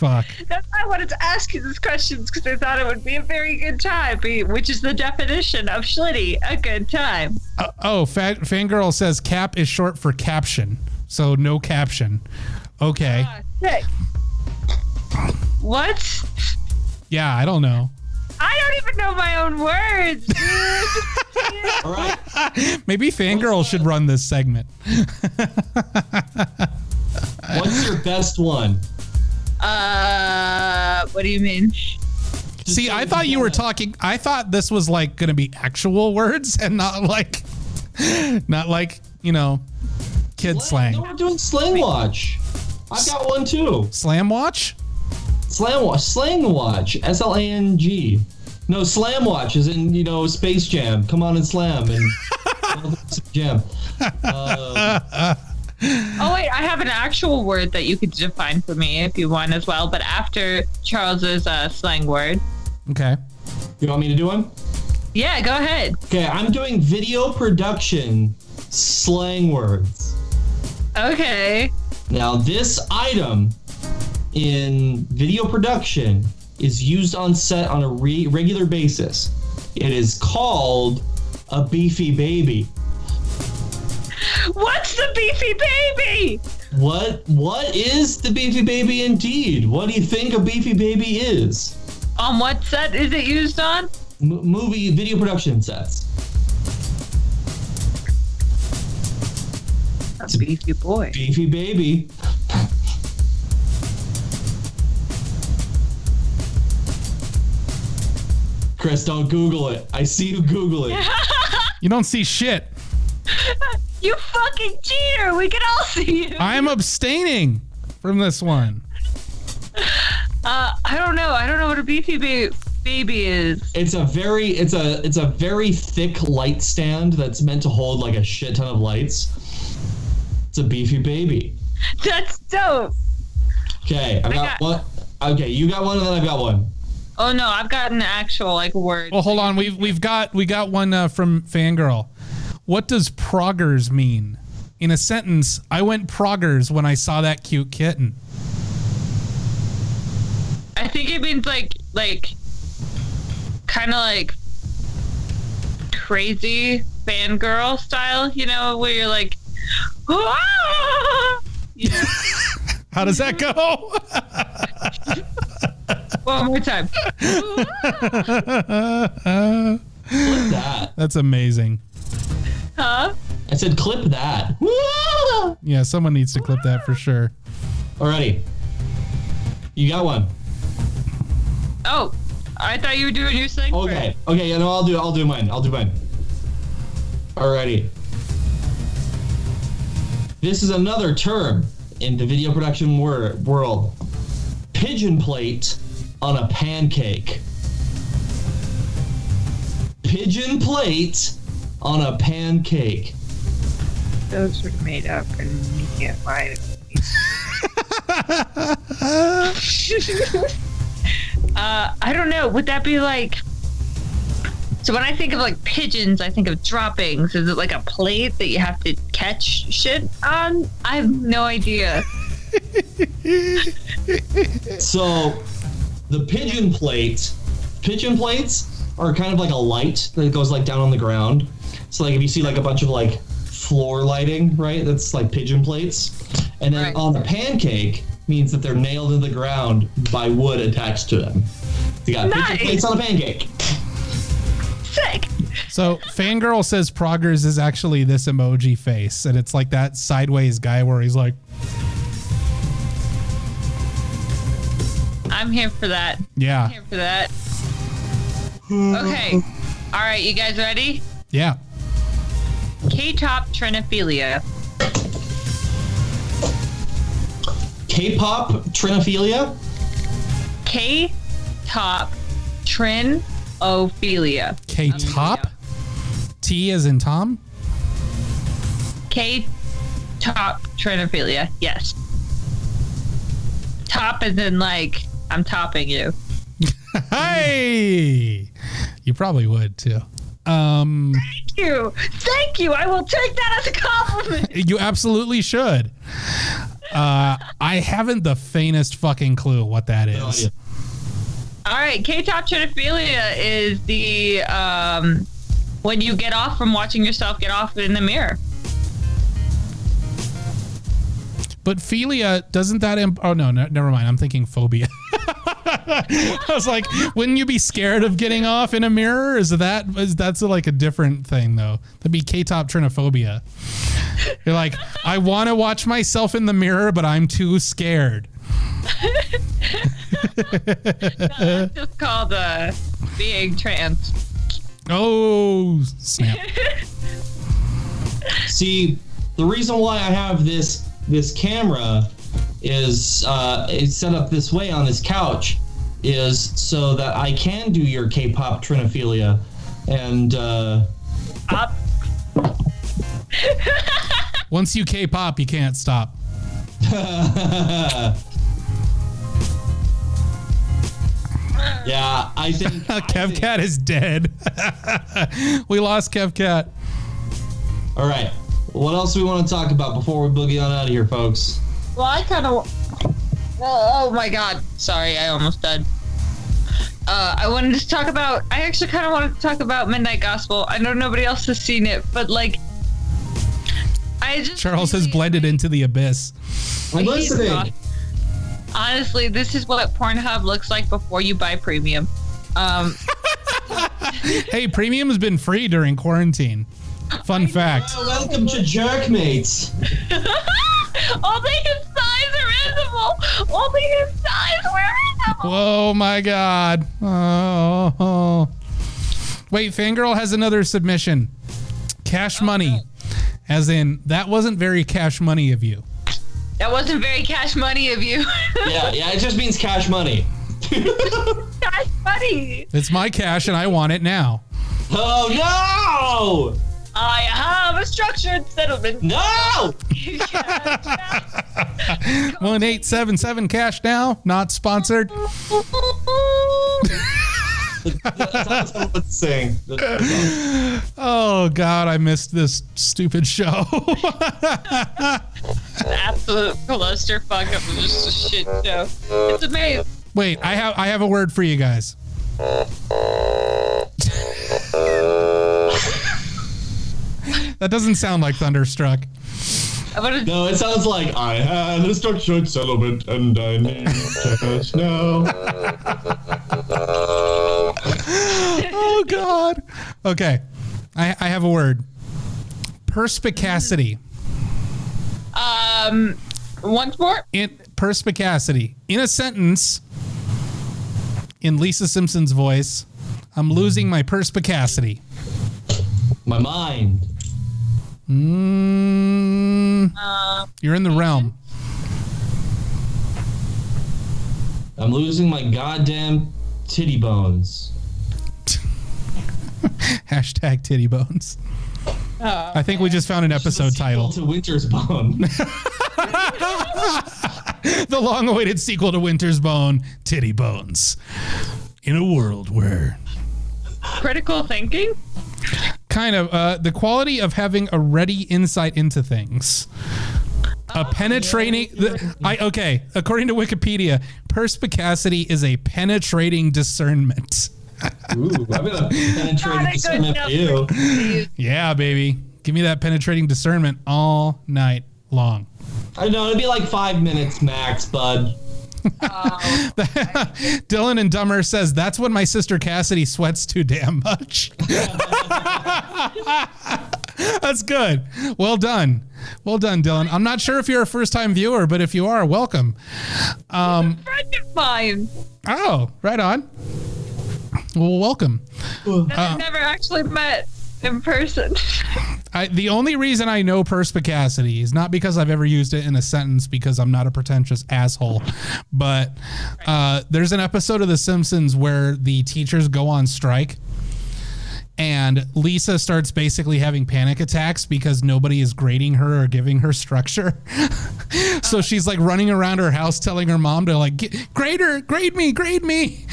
Fuck. That's why I wanted to ask you these questions because I thought it would be a very good time, which is the definition of schlitty, a good time. Uh, oh, Fat, Fangirl says cap is short for caption, so no caption. Okay. Sick. What? Yeah, I don't know. I don't even know my own words. dude. All right. Maybe Fangirl should run this segment. What's your best one? Uh, what do you mean? See, I thought you were talking. I thought this was like going to be actual words and not like, not like you know, kid slang. No, we're doing slang watch. I've got one too. Slam watch. Slam watch, slang watch, S L A N G. No, slam watch is in you know Space Jam. Come on and slam and jam. Uh, Oh wait, I have an actual word that you could define for me if you want as well. But after Charles's uh, slang word, Okay. you want me to do one? yeah, go ahead. Okay, I'm doing video production slang words. Okay. Now, this item in video production is used on set on a re- regular basis. It is called a beefy baby. What's the beefy baby? What what is the beefy baby indeed? What do you think a beefy baby is? On what set is it used on? M- movie video production sets. A beefy boy. Beefy baby. Chris, don't Google it. I see you Google it. You don't see shit. You fucking cheater! We can all see you. I'm abstaining from this one. Uh, I don't know. I don't know what a beefy ba- baby is. It's a very it's a it's a very thick light stand that's meant to hold like a shit ton of lights. It's a beefy baby. That's dope. Okay, I've got, got- one. Okay, you got one and then I've got one. Oh no, I've got an actual like word. Well, hold on. We've we've got we got one uh, from Fangirl. What does proggers mean? In a sentence, I went proggers when I saw that cute kitten. I think it means like like kind of like crazy fangirl style, you know, where you're like, "Ah!" you know, How does that go? one more time. Clip that. That's amazing. Huh? I said clip that. Yeah, someone needs to clip that for sure. Alrighty. You got one. Oh, I thought you were doing your thing. Okay. Okay. Yeah. No, I'll do. I'll do mine. I'll do mine. Alrighty. This is another term in the video production wor- world. Pigeon plate on a pancake. Pigeon plate on a pancake. Those were made up, and you can't find uh, I don't know. Would that be like? So when I think of like pigeons, I think of droppings. Is it like a plate that you have to catch shit on? I have no idea. So, the pigeon plate, pigeon plates are kind of like a light that goes like down on the ground. So, like if you see like a bunch of like floor lighting, right? That's like pigeon plates. And then Right. on the pancake means that they're nailed in the ground by wood attached to them. You got pigeon plates on a pancake. Sick. So Fangirl says Proggers is actually this emoji face, and it's like that sideways guy where he's like, I'm here for that. yeah, I'm Here for that. Okay. All right, you guys ready? yeah. K-top trinophilia. K-pop trinophilia. K-top trinophilia. K top, T as in Tom. K top trinophilia. Yes. Top as in like I'm topping you. Hey, you probably would too. Um, Thank you. Thank you. I will take that as a compliment. you absolutely should. Uh, I haven't the faintest fucking clue what that No is. idea. All right, K-top trinophilia is the um when you get off from watching yourself get off in the mirror. But philia doesn't that? Imp- oh no, no, never mind. I'm thinking phobia. I was like, wouldn't you be scared of getting off in a mirror? Is that is that's like a different thing though? That'd be K-top trinophobia. You're like, I want to watch myself in the mirror, but I'm too scared. That's just called uh, being trans. Oh snap! See, the reason why I have this this camera is uh, it's set up this way on this couch is so that I can do your K-pop trinophilia, and uh, Up. Once you K-pop, you can't stop. yeah, I think Kev Cat is dead. we lost Kev Cat. All right, what else do we want to talk about before we boogie on out of here, folks? Well, I kind of. Oh, oh my god! Sorry, I almost died. Uh, I wanted to talk about. I actually kind of wanted to talk about Midnight Gospel. I know nobody else has seen it, but like, I just Charles has blended into the abyss. I'm listening. Honestly, this is what Pornhub looks like before you buy premium. Um, Hey, premium has been free during quarantine. Fun fact. Welcome to Jerkmates. only his thighs are visible. Only his thighs were visible. Oh my god. Oh. Wait, Fangirl has another submission. Cash oh, money. As in, that wasn't very cash money of you. That wasn't very cash money of you. yeah, yeah, it just means cash money. cash money. It's my cash and I want it now. Oh I have a structured settlement. no! No! 1877 cash now, not sponsored. That's all it's saying. Oh god, I missed this stupid show. Absolute clusterfuck of just a shit show. It's amazing. Wait, I have I have a word for you guys. that doesn't sound like Thunderstruck. No, it sounds like I had a structured settlement and I need cash now. Oh god. Okay. I, I have a word. Perspicacity. um once more. In perspicacity. In a sentence, in Lisa Simpson's voice, I'm losing my perspicacity. My mind. Mm, Uh, you're in the realm. I'm losing my goddamn titty bones. Hashtag titty bones. I think we just found an episode title. to Winter's Bone. the long awaited sequel to Winter's Bone, Titty Bones. In a world where critical thinking. Kind of uh, the quality of having a ready insight into things. A penetrating, the, I okay. According to Wikipedia, perspicacity is a penetrating discernment. Ooh, I've been a Not penetrating discernment for you. you. Yeah, baby, give me that penetrating discernment all night long. I know it'd be like five minutes max, bud. Dylan and Dumber says that's when my sister Cassidy sweats too damn much. that's good. Well done. Well done, Dylan. I'm not sure if you're a first time viewer, but if you are, welcome. Um, friend of mine Oh, right on. Well, welcome. that I've uh, never actually met in person. I, the only reason I know perspicacity is not because I've ever used it in a sentence because I'm not a pretentious asshole, but uh, there's an episode of The Simpsons where the teachers go on strike. And Lisa starts basically having panic attacks because nobody is grading her or giving her structure. so she's like running around her house telling her mom to like grade her, grade me, grade me.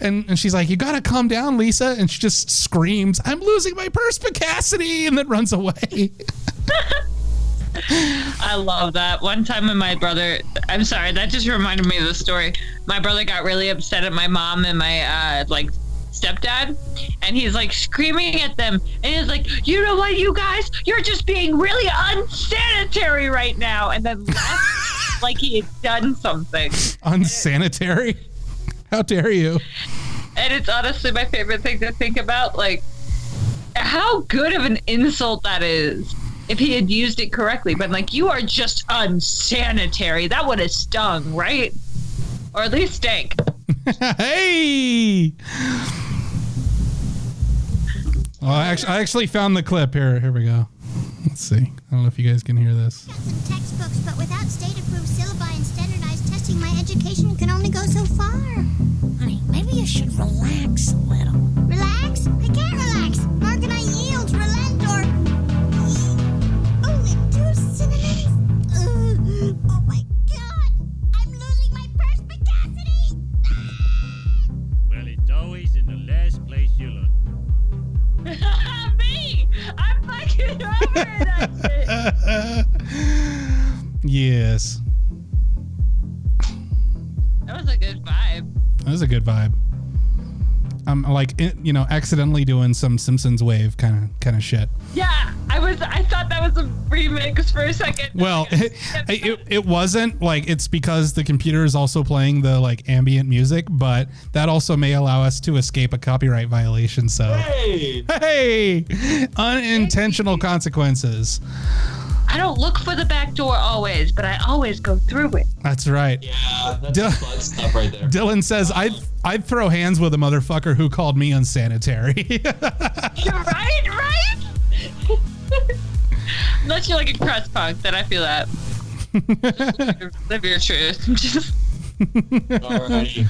And, and she's like, you gotta calm down, Lisa. And she just screams, I'm losing my perspicacity, and then runs away. I love that. One time when my brother, I'm sorry, that just reminded me of the story. My brother got really upset at my mom and my uh, like stepdad, and he's like screaming at them, and he's like, "You know what, you guys? You're just being really unsanitary right now," and then left like he had done something. Unsanitary? How dare you? And it's honestly my favorite thing to think about, like how good of an insult that is. If he had used it correctly, but like you are just unsanitary. That would have stung, right? Or at least stank. hey! Well, I actually, I actually found the clip. Here, here we go. Let's see. I don't know if you guys can hear this. Some textbooks, but without state-approved syllabi and standardized testing, my education can only go so far. Honey, maybe you should relax a little. Relax? Me! I'm fucking over that shit. Yes. That was a good vibe. That was a good vibe. I'm like, eh, you know, accidentally doing some Simpsons wave kind of kind of shit. Yeah, I was. I thought that was a remix for a second. Well, it, it, it wasn't like it's because the computer is also playing the like ambient music, but that also may allow us to escape a copyright violation. So, Hey, hey, unintentional consequences. I don't look for the back door always, but I always go through it. That's right. yeah, that's Duh. butt stuff right there. Dylan says, I'd, I'd throw hands with a motherfucker who called me unsanitary. You're right, right? Unless you're like a crust punk, then I feel that. Live your truth. Just- Alrighty.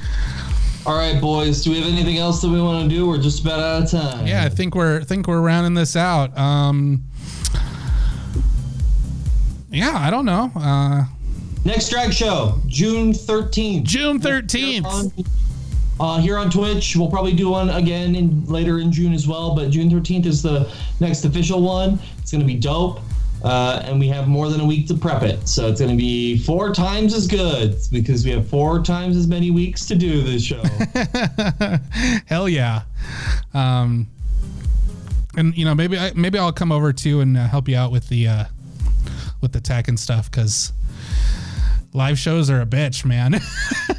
All right, boys. Do we have anything else that we want to do? We're just about out of time. yeah, I think we're I think we're rounding this out. Um, yeah, I don't know. Uh, Next drag show, June 13th. June 13th. uh, here on Twitch. We'll probably do one again in later in June as well, but June 13th is the next official one. It's going to be dope. Uh, and we have more than a week to prep it. So it's going to be four times as good because we have four times as many weeks to do this show. Hell yeah. Um, and you know maybe I, maybe I'll come over too and uh, help you out with the uh, with the tech and stuff because live shows are a bitch, man.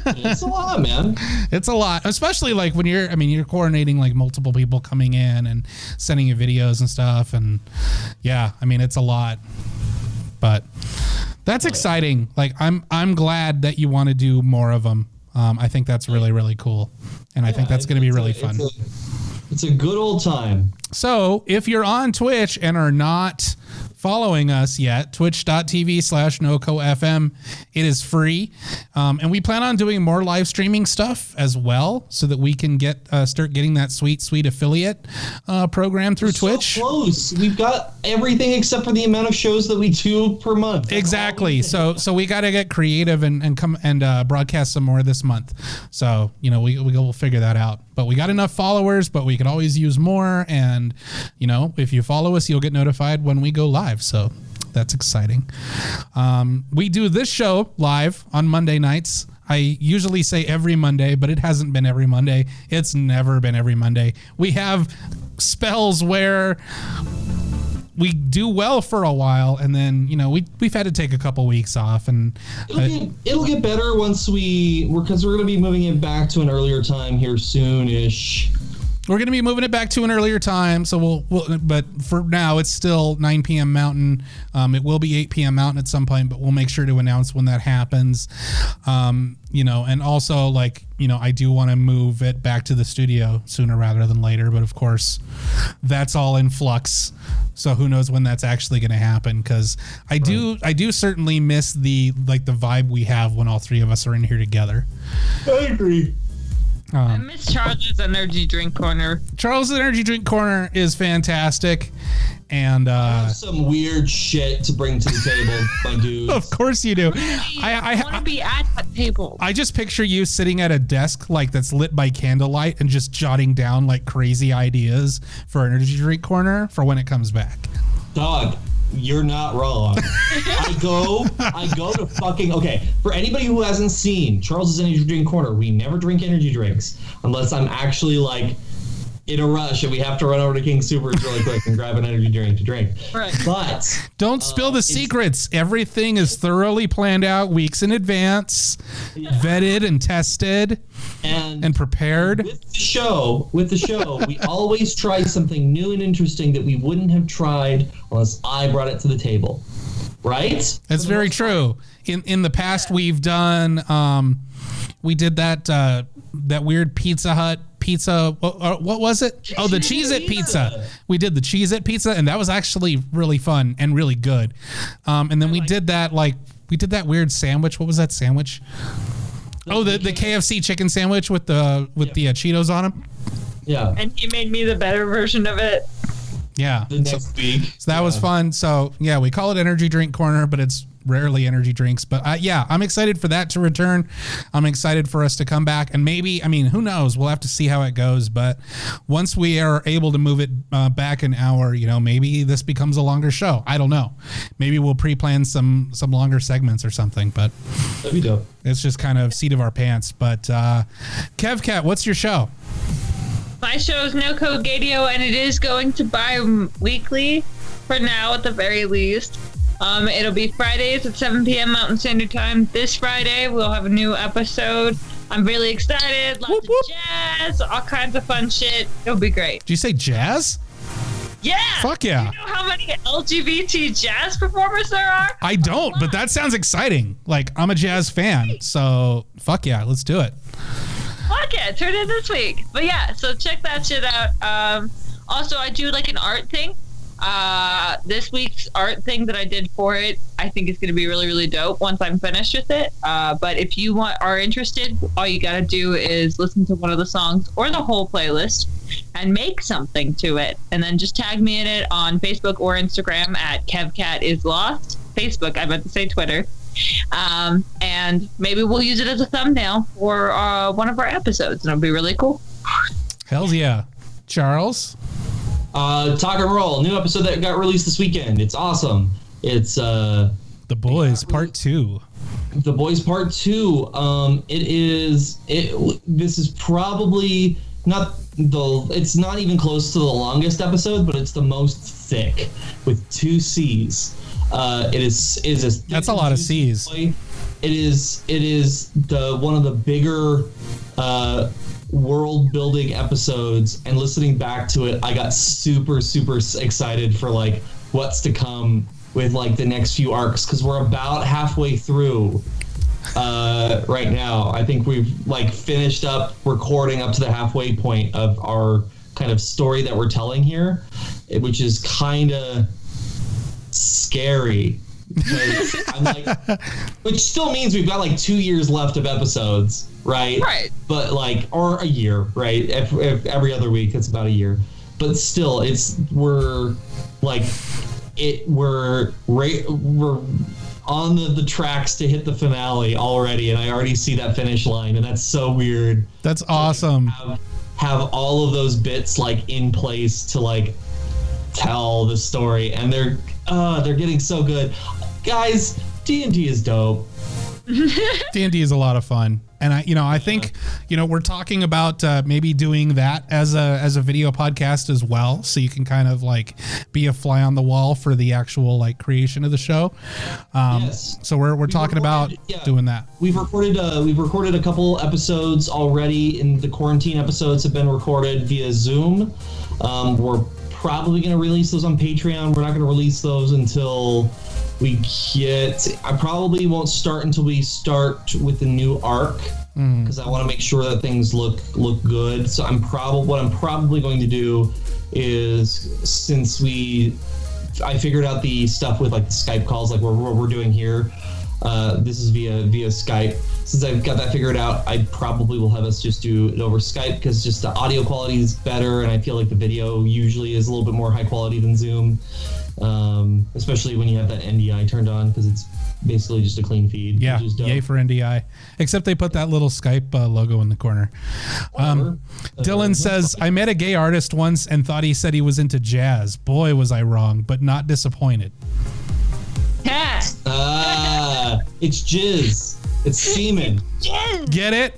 it's a lot, man. it's a lot, especially like when you're. I mean, you're coordinating like multiple people coming in and sending you videos and stuff, and yeah, I mean it's a lot. But that's exciting. Like I'm I'm glad that you want to do more of them. Um, I think that's really really cool, and I think that's going to be it's a- really it's fun. a- It's a good old time. So if you're on Twitch and are not following us yet, twitch.tv slash NoCoFM, it is free. Um, and we plan on doing more live streaming stuff as well so that we can get uh, start getting that sweet, sweet affiliate uh, program through Twitch. So close. We've got everything except for the amount of shows that we do per month. That's Exactly. So so we got to get creative and, and come and uh, broadcast some more this month. So you know we we will figure that out. But we got enough followers, but we could always use more. And you know if you follow us, you'll get notified when we go live. So that's exciting. Um, we do this show live on Monday nights. I usually say every Monday, but it hasn't been every Monday. It's never been every Monday. We have spells where we do well for a while and then you know we we've had to take a couple weeks off and It'll, uh, get, it'll get better once we, because we're going to be moving it back to an earlier time here soon-ish. We're going to be moving it back to an earlier time so we'll, we'll but for now it's still 9 p.m mountain. Um, it will be 8 p.m mountain at some point but we'll make sure to announce when that happens. Um, you know and also like you know i do want to move it back to the studio sooner rather than later but of course that's all in flux. So who knows when that's actually going to happen because i do i do certainly miss the like the vibe we have when all three of us are in here together. I agree. I miss Charles's energy drink corner. Charles' energy drink corner is fantastic, and uh, Some weird shit to bring to the table, my dudes. of course you do. I, I, want I, to be at that table. I just picture you sitting at a desk like that's lit by candlelight and just jotting down like crazy ideas for energy drink corner for when it comes back. Dog, you're not wrong. I go, I go to fucking okay. For anybody who hasn't seen Charles's Energy Drink Corner, we never drink energy drinks unless I'm actually like in a rush and we have to run over to King Supers really quick and grab an energy drink to drink. Right. But Don't spill the um, secrets. Everything is thoroughly planned out weeks in advance, vetted and tested and and prepared. with the show, with the show, we always try something new and interesting that we wouldn't have tried unless I brought it to the table. Right? That's very true. In in the past, we've done um, we did that uh, that weird Pizza Hut pizza. What, uh, what was it? Oh, the Cheez It pizza. We did the Cheez It pizza, and that was actually really fun and really good. Um, and then we did that like we did that weird sandwich. What was that sandwich? Oh, the, the KFC chicken sandwich with the with the uh, Cheetos on them. Yeah. And he made me the better version of it. Yeah. The next week. So that was fun. So yeah, we call it Energy Drink Corner, but it's rarely energy drinks. But uh, yeah, I'm excited for that to return. I'm excited for us to come back, and maybe I mean, who knows? We'll have to see how it goes. But once we are able to move it uh, back an hour, you know, maybe this becomes a longer show. I don't know. Maybe we'll pre-plan some some longer segments or something. But That'd be it's just kind of seat of our pants. But uh, Kev Cat, what's your show? My show is No Code Gadio, and it is going to bi-weekly for now, at the very least. Um, it'll be Fridays at 7 p.m. Mountain Standard Time. This Friday, we'll have a new episode. I'm really excited. Lots Whoop, of jazz, all kinds of fun shit. It'll be great. Do you say jazz? Yeah. Fuck yeah. Do You know how many LGBT jazz performers there are? I don't, but that sounds exciting. Like I'm a jazz fan, so fuck yeah, let's do it. Fuck yeah, turn in this week. But yeah, so check that shit out. Um, also, I do like an art thing. Uh, this week's art thing that I did for it, I think is going to be really, really dope once I'm finished with it. Uh, but if you want are interested, all you got to do is listen to one of the songs or the whole playlist and make something to it, and then just tag me in it on Facebook or Instagram at KevCatIsLost. Facebook, I meant to say Twitter. Um, and maybe we'll use it as a thumbnail for uh, one of our episodes, and it'll be really cool. Hells yeah. Charles? Uh, Talk and Roll, new episode that got released this weekend. It's awesome. It's uh, The Boys Part 2. The Boys Part Two. Um, it is. It. This is probably not the. It's not even close to the longest episode, but it's the most thick with two C's. Uh, it is. Is a. That's a lot of C's. It is. It is the one of the bigger. Uh, world building episodes and listening back to it i got super super excited for like what's to come with like the next few arcs because we're about halfway through uh, right now. I think we've like finished up recording up to the halfway point of our kind of story that we're telling here, eh, which is kind of scary. Because I'm like, which still means we've got like two years left of episodes, right? Right. But like, or a year, right? If, if every other week, it's about a year. But still, it's we're like, it we're right we're on the, the tracks to hit the finale already, and I already see that finish line, and that's so weird. That's awesome. Have, have all of those bits like in place to like tell the story, and they're uh they're getting so good, guys. D and D is dope. D&D is a lot of fun. And I, you know, I think, you know, we're talking about uh, maybe doing that as a as a video podcast as well, so you can kind of like be a fly on the wall for the actual like creation of the show. Um, Yes. So we're we're talking about yeah. doing that. We've recorded uh, we've recorded a couple episodes already, and the quarantine episodes have been recorded via Zoom. Um, we're probably going to release those on Patreon. We're not going to release those until we get. I probably won't start until we start with the new arc because I want to make sure that things look look good. So I'm probably what I'm probably going to do is since we I figured out the stuff with like the Skype calls, like what we're, we're doing here. Uh, this is via via Skype. Since I've got that figured out, I probably will have us just do it over Skype because just the audio quality is better, and I feel like the video usually is a little bit more high quality than Zoom, um, especially when you have that NDI turned on because it's basically just a clean feed. Yeah, which is dope. yay for NDI. Except they put that little Skype uh, logo in the corner. Um, Uh, Dylan says, I met a gay artist once and thought he said he was into jazz. Boy, was I wrong, but not disappointed. Yeah. Ah, it's jizz. It's semen. Get it?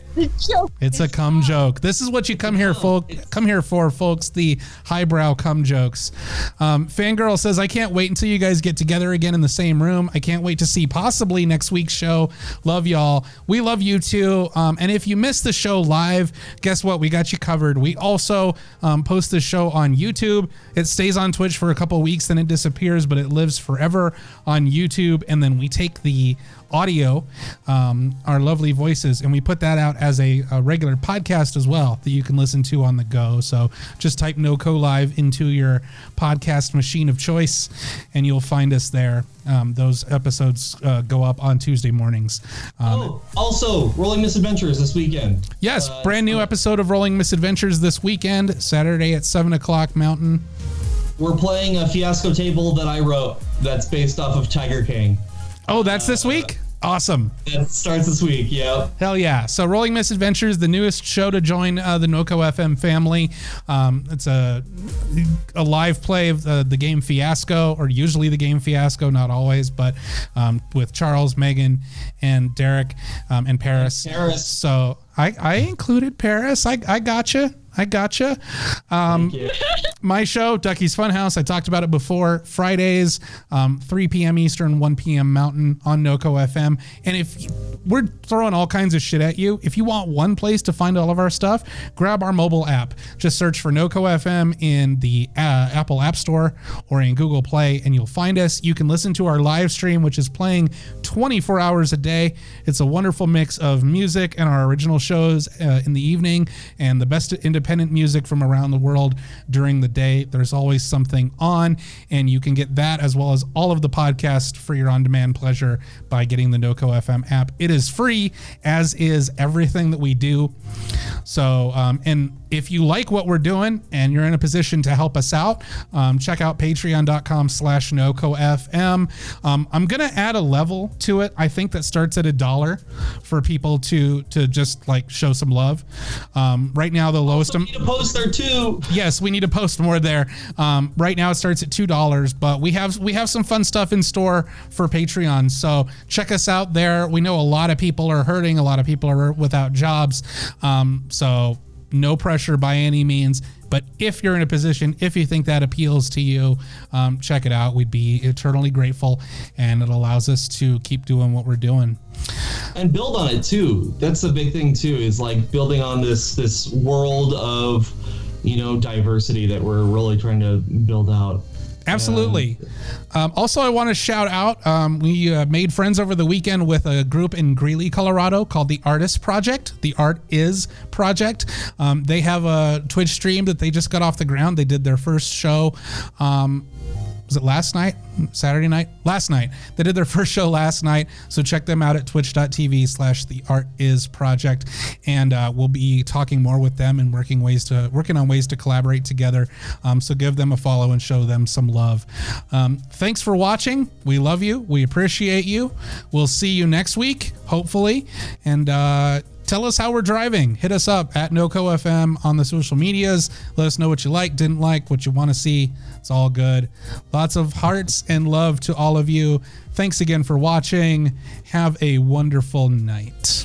It's a cum joke. This is what you come here, folk. Come here for, folks. The highbrow cum jokes. Um, Fangirl says, "I can't wait until you guys get together again in the same room. I can't wait to see possibly next week's show. Love y'all. We love you too. Um, and if you missed the show live, guess what? We got you covered. We also um, post the show on YouTube. It stays on Twitch for a couple weeks, then it disappears, but it lives forever on YouTube. And then we take the audio, um, our lovely voices, and we put that out as a, a regular podcast as well that you can listen to on the go. So just type NoCo Live into your podcast machine of choice, and you'll find us there. Um, those episodes uh, go up on Tuesday mornings. Um, Oh, also, Rolling Misadventures this weekend. yes, uh, brand new episode of Rolling Misadventures this weekend, Saturday at seven o'clock Mountain. We're playing a fiasco table that I wrote that's based off of Tiger King. Oh, that's this week. Awesome. That starts this week. Yep. Hell yeah. So Rolling Misadventures, the newest show to join uh, the NOCO FM family. Um, it's a a live play of the, the game Fiasco, or usually the game Fiasco, not always, but um, with Charles, Megan, and Derek um, and Paris. Paris. So I, I included Paris. I, I gotcha. I gotcha. Um, my show, Dicky's Funhouse. I talked about it before. Fridays, um, 3 p.m. Eastern, 1 p.m. Mountain on NoCo FM. And if you- we're throwing all kinds of shit at you, if you want one place to find all of our stuff, grab our mobile app. Just search for NoCo FM in the uh, Apple App Store or in Google Play, and you'll find us. You can listen to our live stream, which is playing 24 hours a day. It's a wonderful mix of music and our original shows uh, in the evening and the best independent music from around the world during the day. There's always something on, and you can get that as well as all of the podcasts for your on demand pleasure by getting the NoCo FM app. It is free, as is everything that we do. So, um, and if you like what we're doing and you're in a position to help us out, um, check out patreon.com slash NoCoFM. Um, I'm going to add a level to it. I think that starts at a dollar for people to, to just like show some love. Um, right now, the lowest, We need to post there too. yes, we need to post more there. Um, right now it starts at two dollars, but we have we have some fun stuff in store for Patreon. So check us out there. We know a lot of people are hurting, a lot of people are without jobs. Um, so no pressure by any means. But if you're in a position, if you think that appeals to you, um, check it out. We'd be eternally grateful, and it allows us to keep doing what we're doing. and build on it too. That's the big thing too. Is like building on this this world of you know diversity that we're really trying to build out. Absolutely. Um, also, I want to shout out. Um, we uh, made friends over the weekend with a group in Greeley, Colorado, called the Artist Project. The Art Is Project. Um, they have a Twitch stream that they just got off the ground. They did their first show. Was it last night? Saturday night? Last night. They did their first show last night so check them out at twitch.tv slash the art is project and uh, we'll be talking more with them and working ways to working on ways to collaborate together. Um, so give them a follow and show them some love. Um, thanks for watching. We love you. We appreciate you. We'll see you next week hopefully. And uh, tell us how we're driving. Hit us up at NoCo FM on the social medias. Let us know what you like, didn't like, what you want to see. It's all good. Lots of hearts and love to all of you. Thanks again for watching. Have a wonderful night.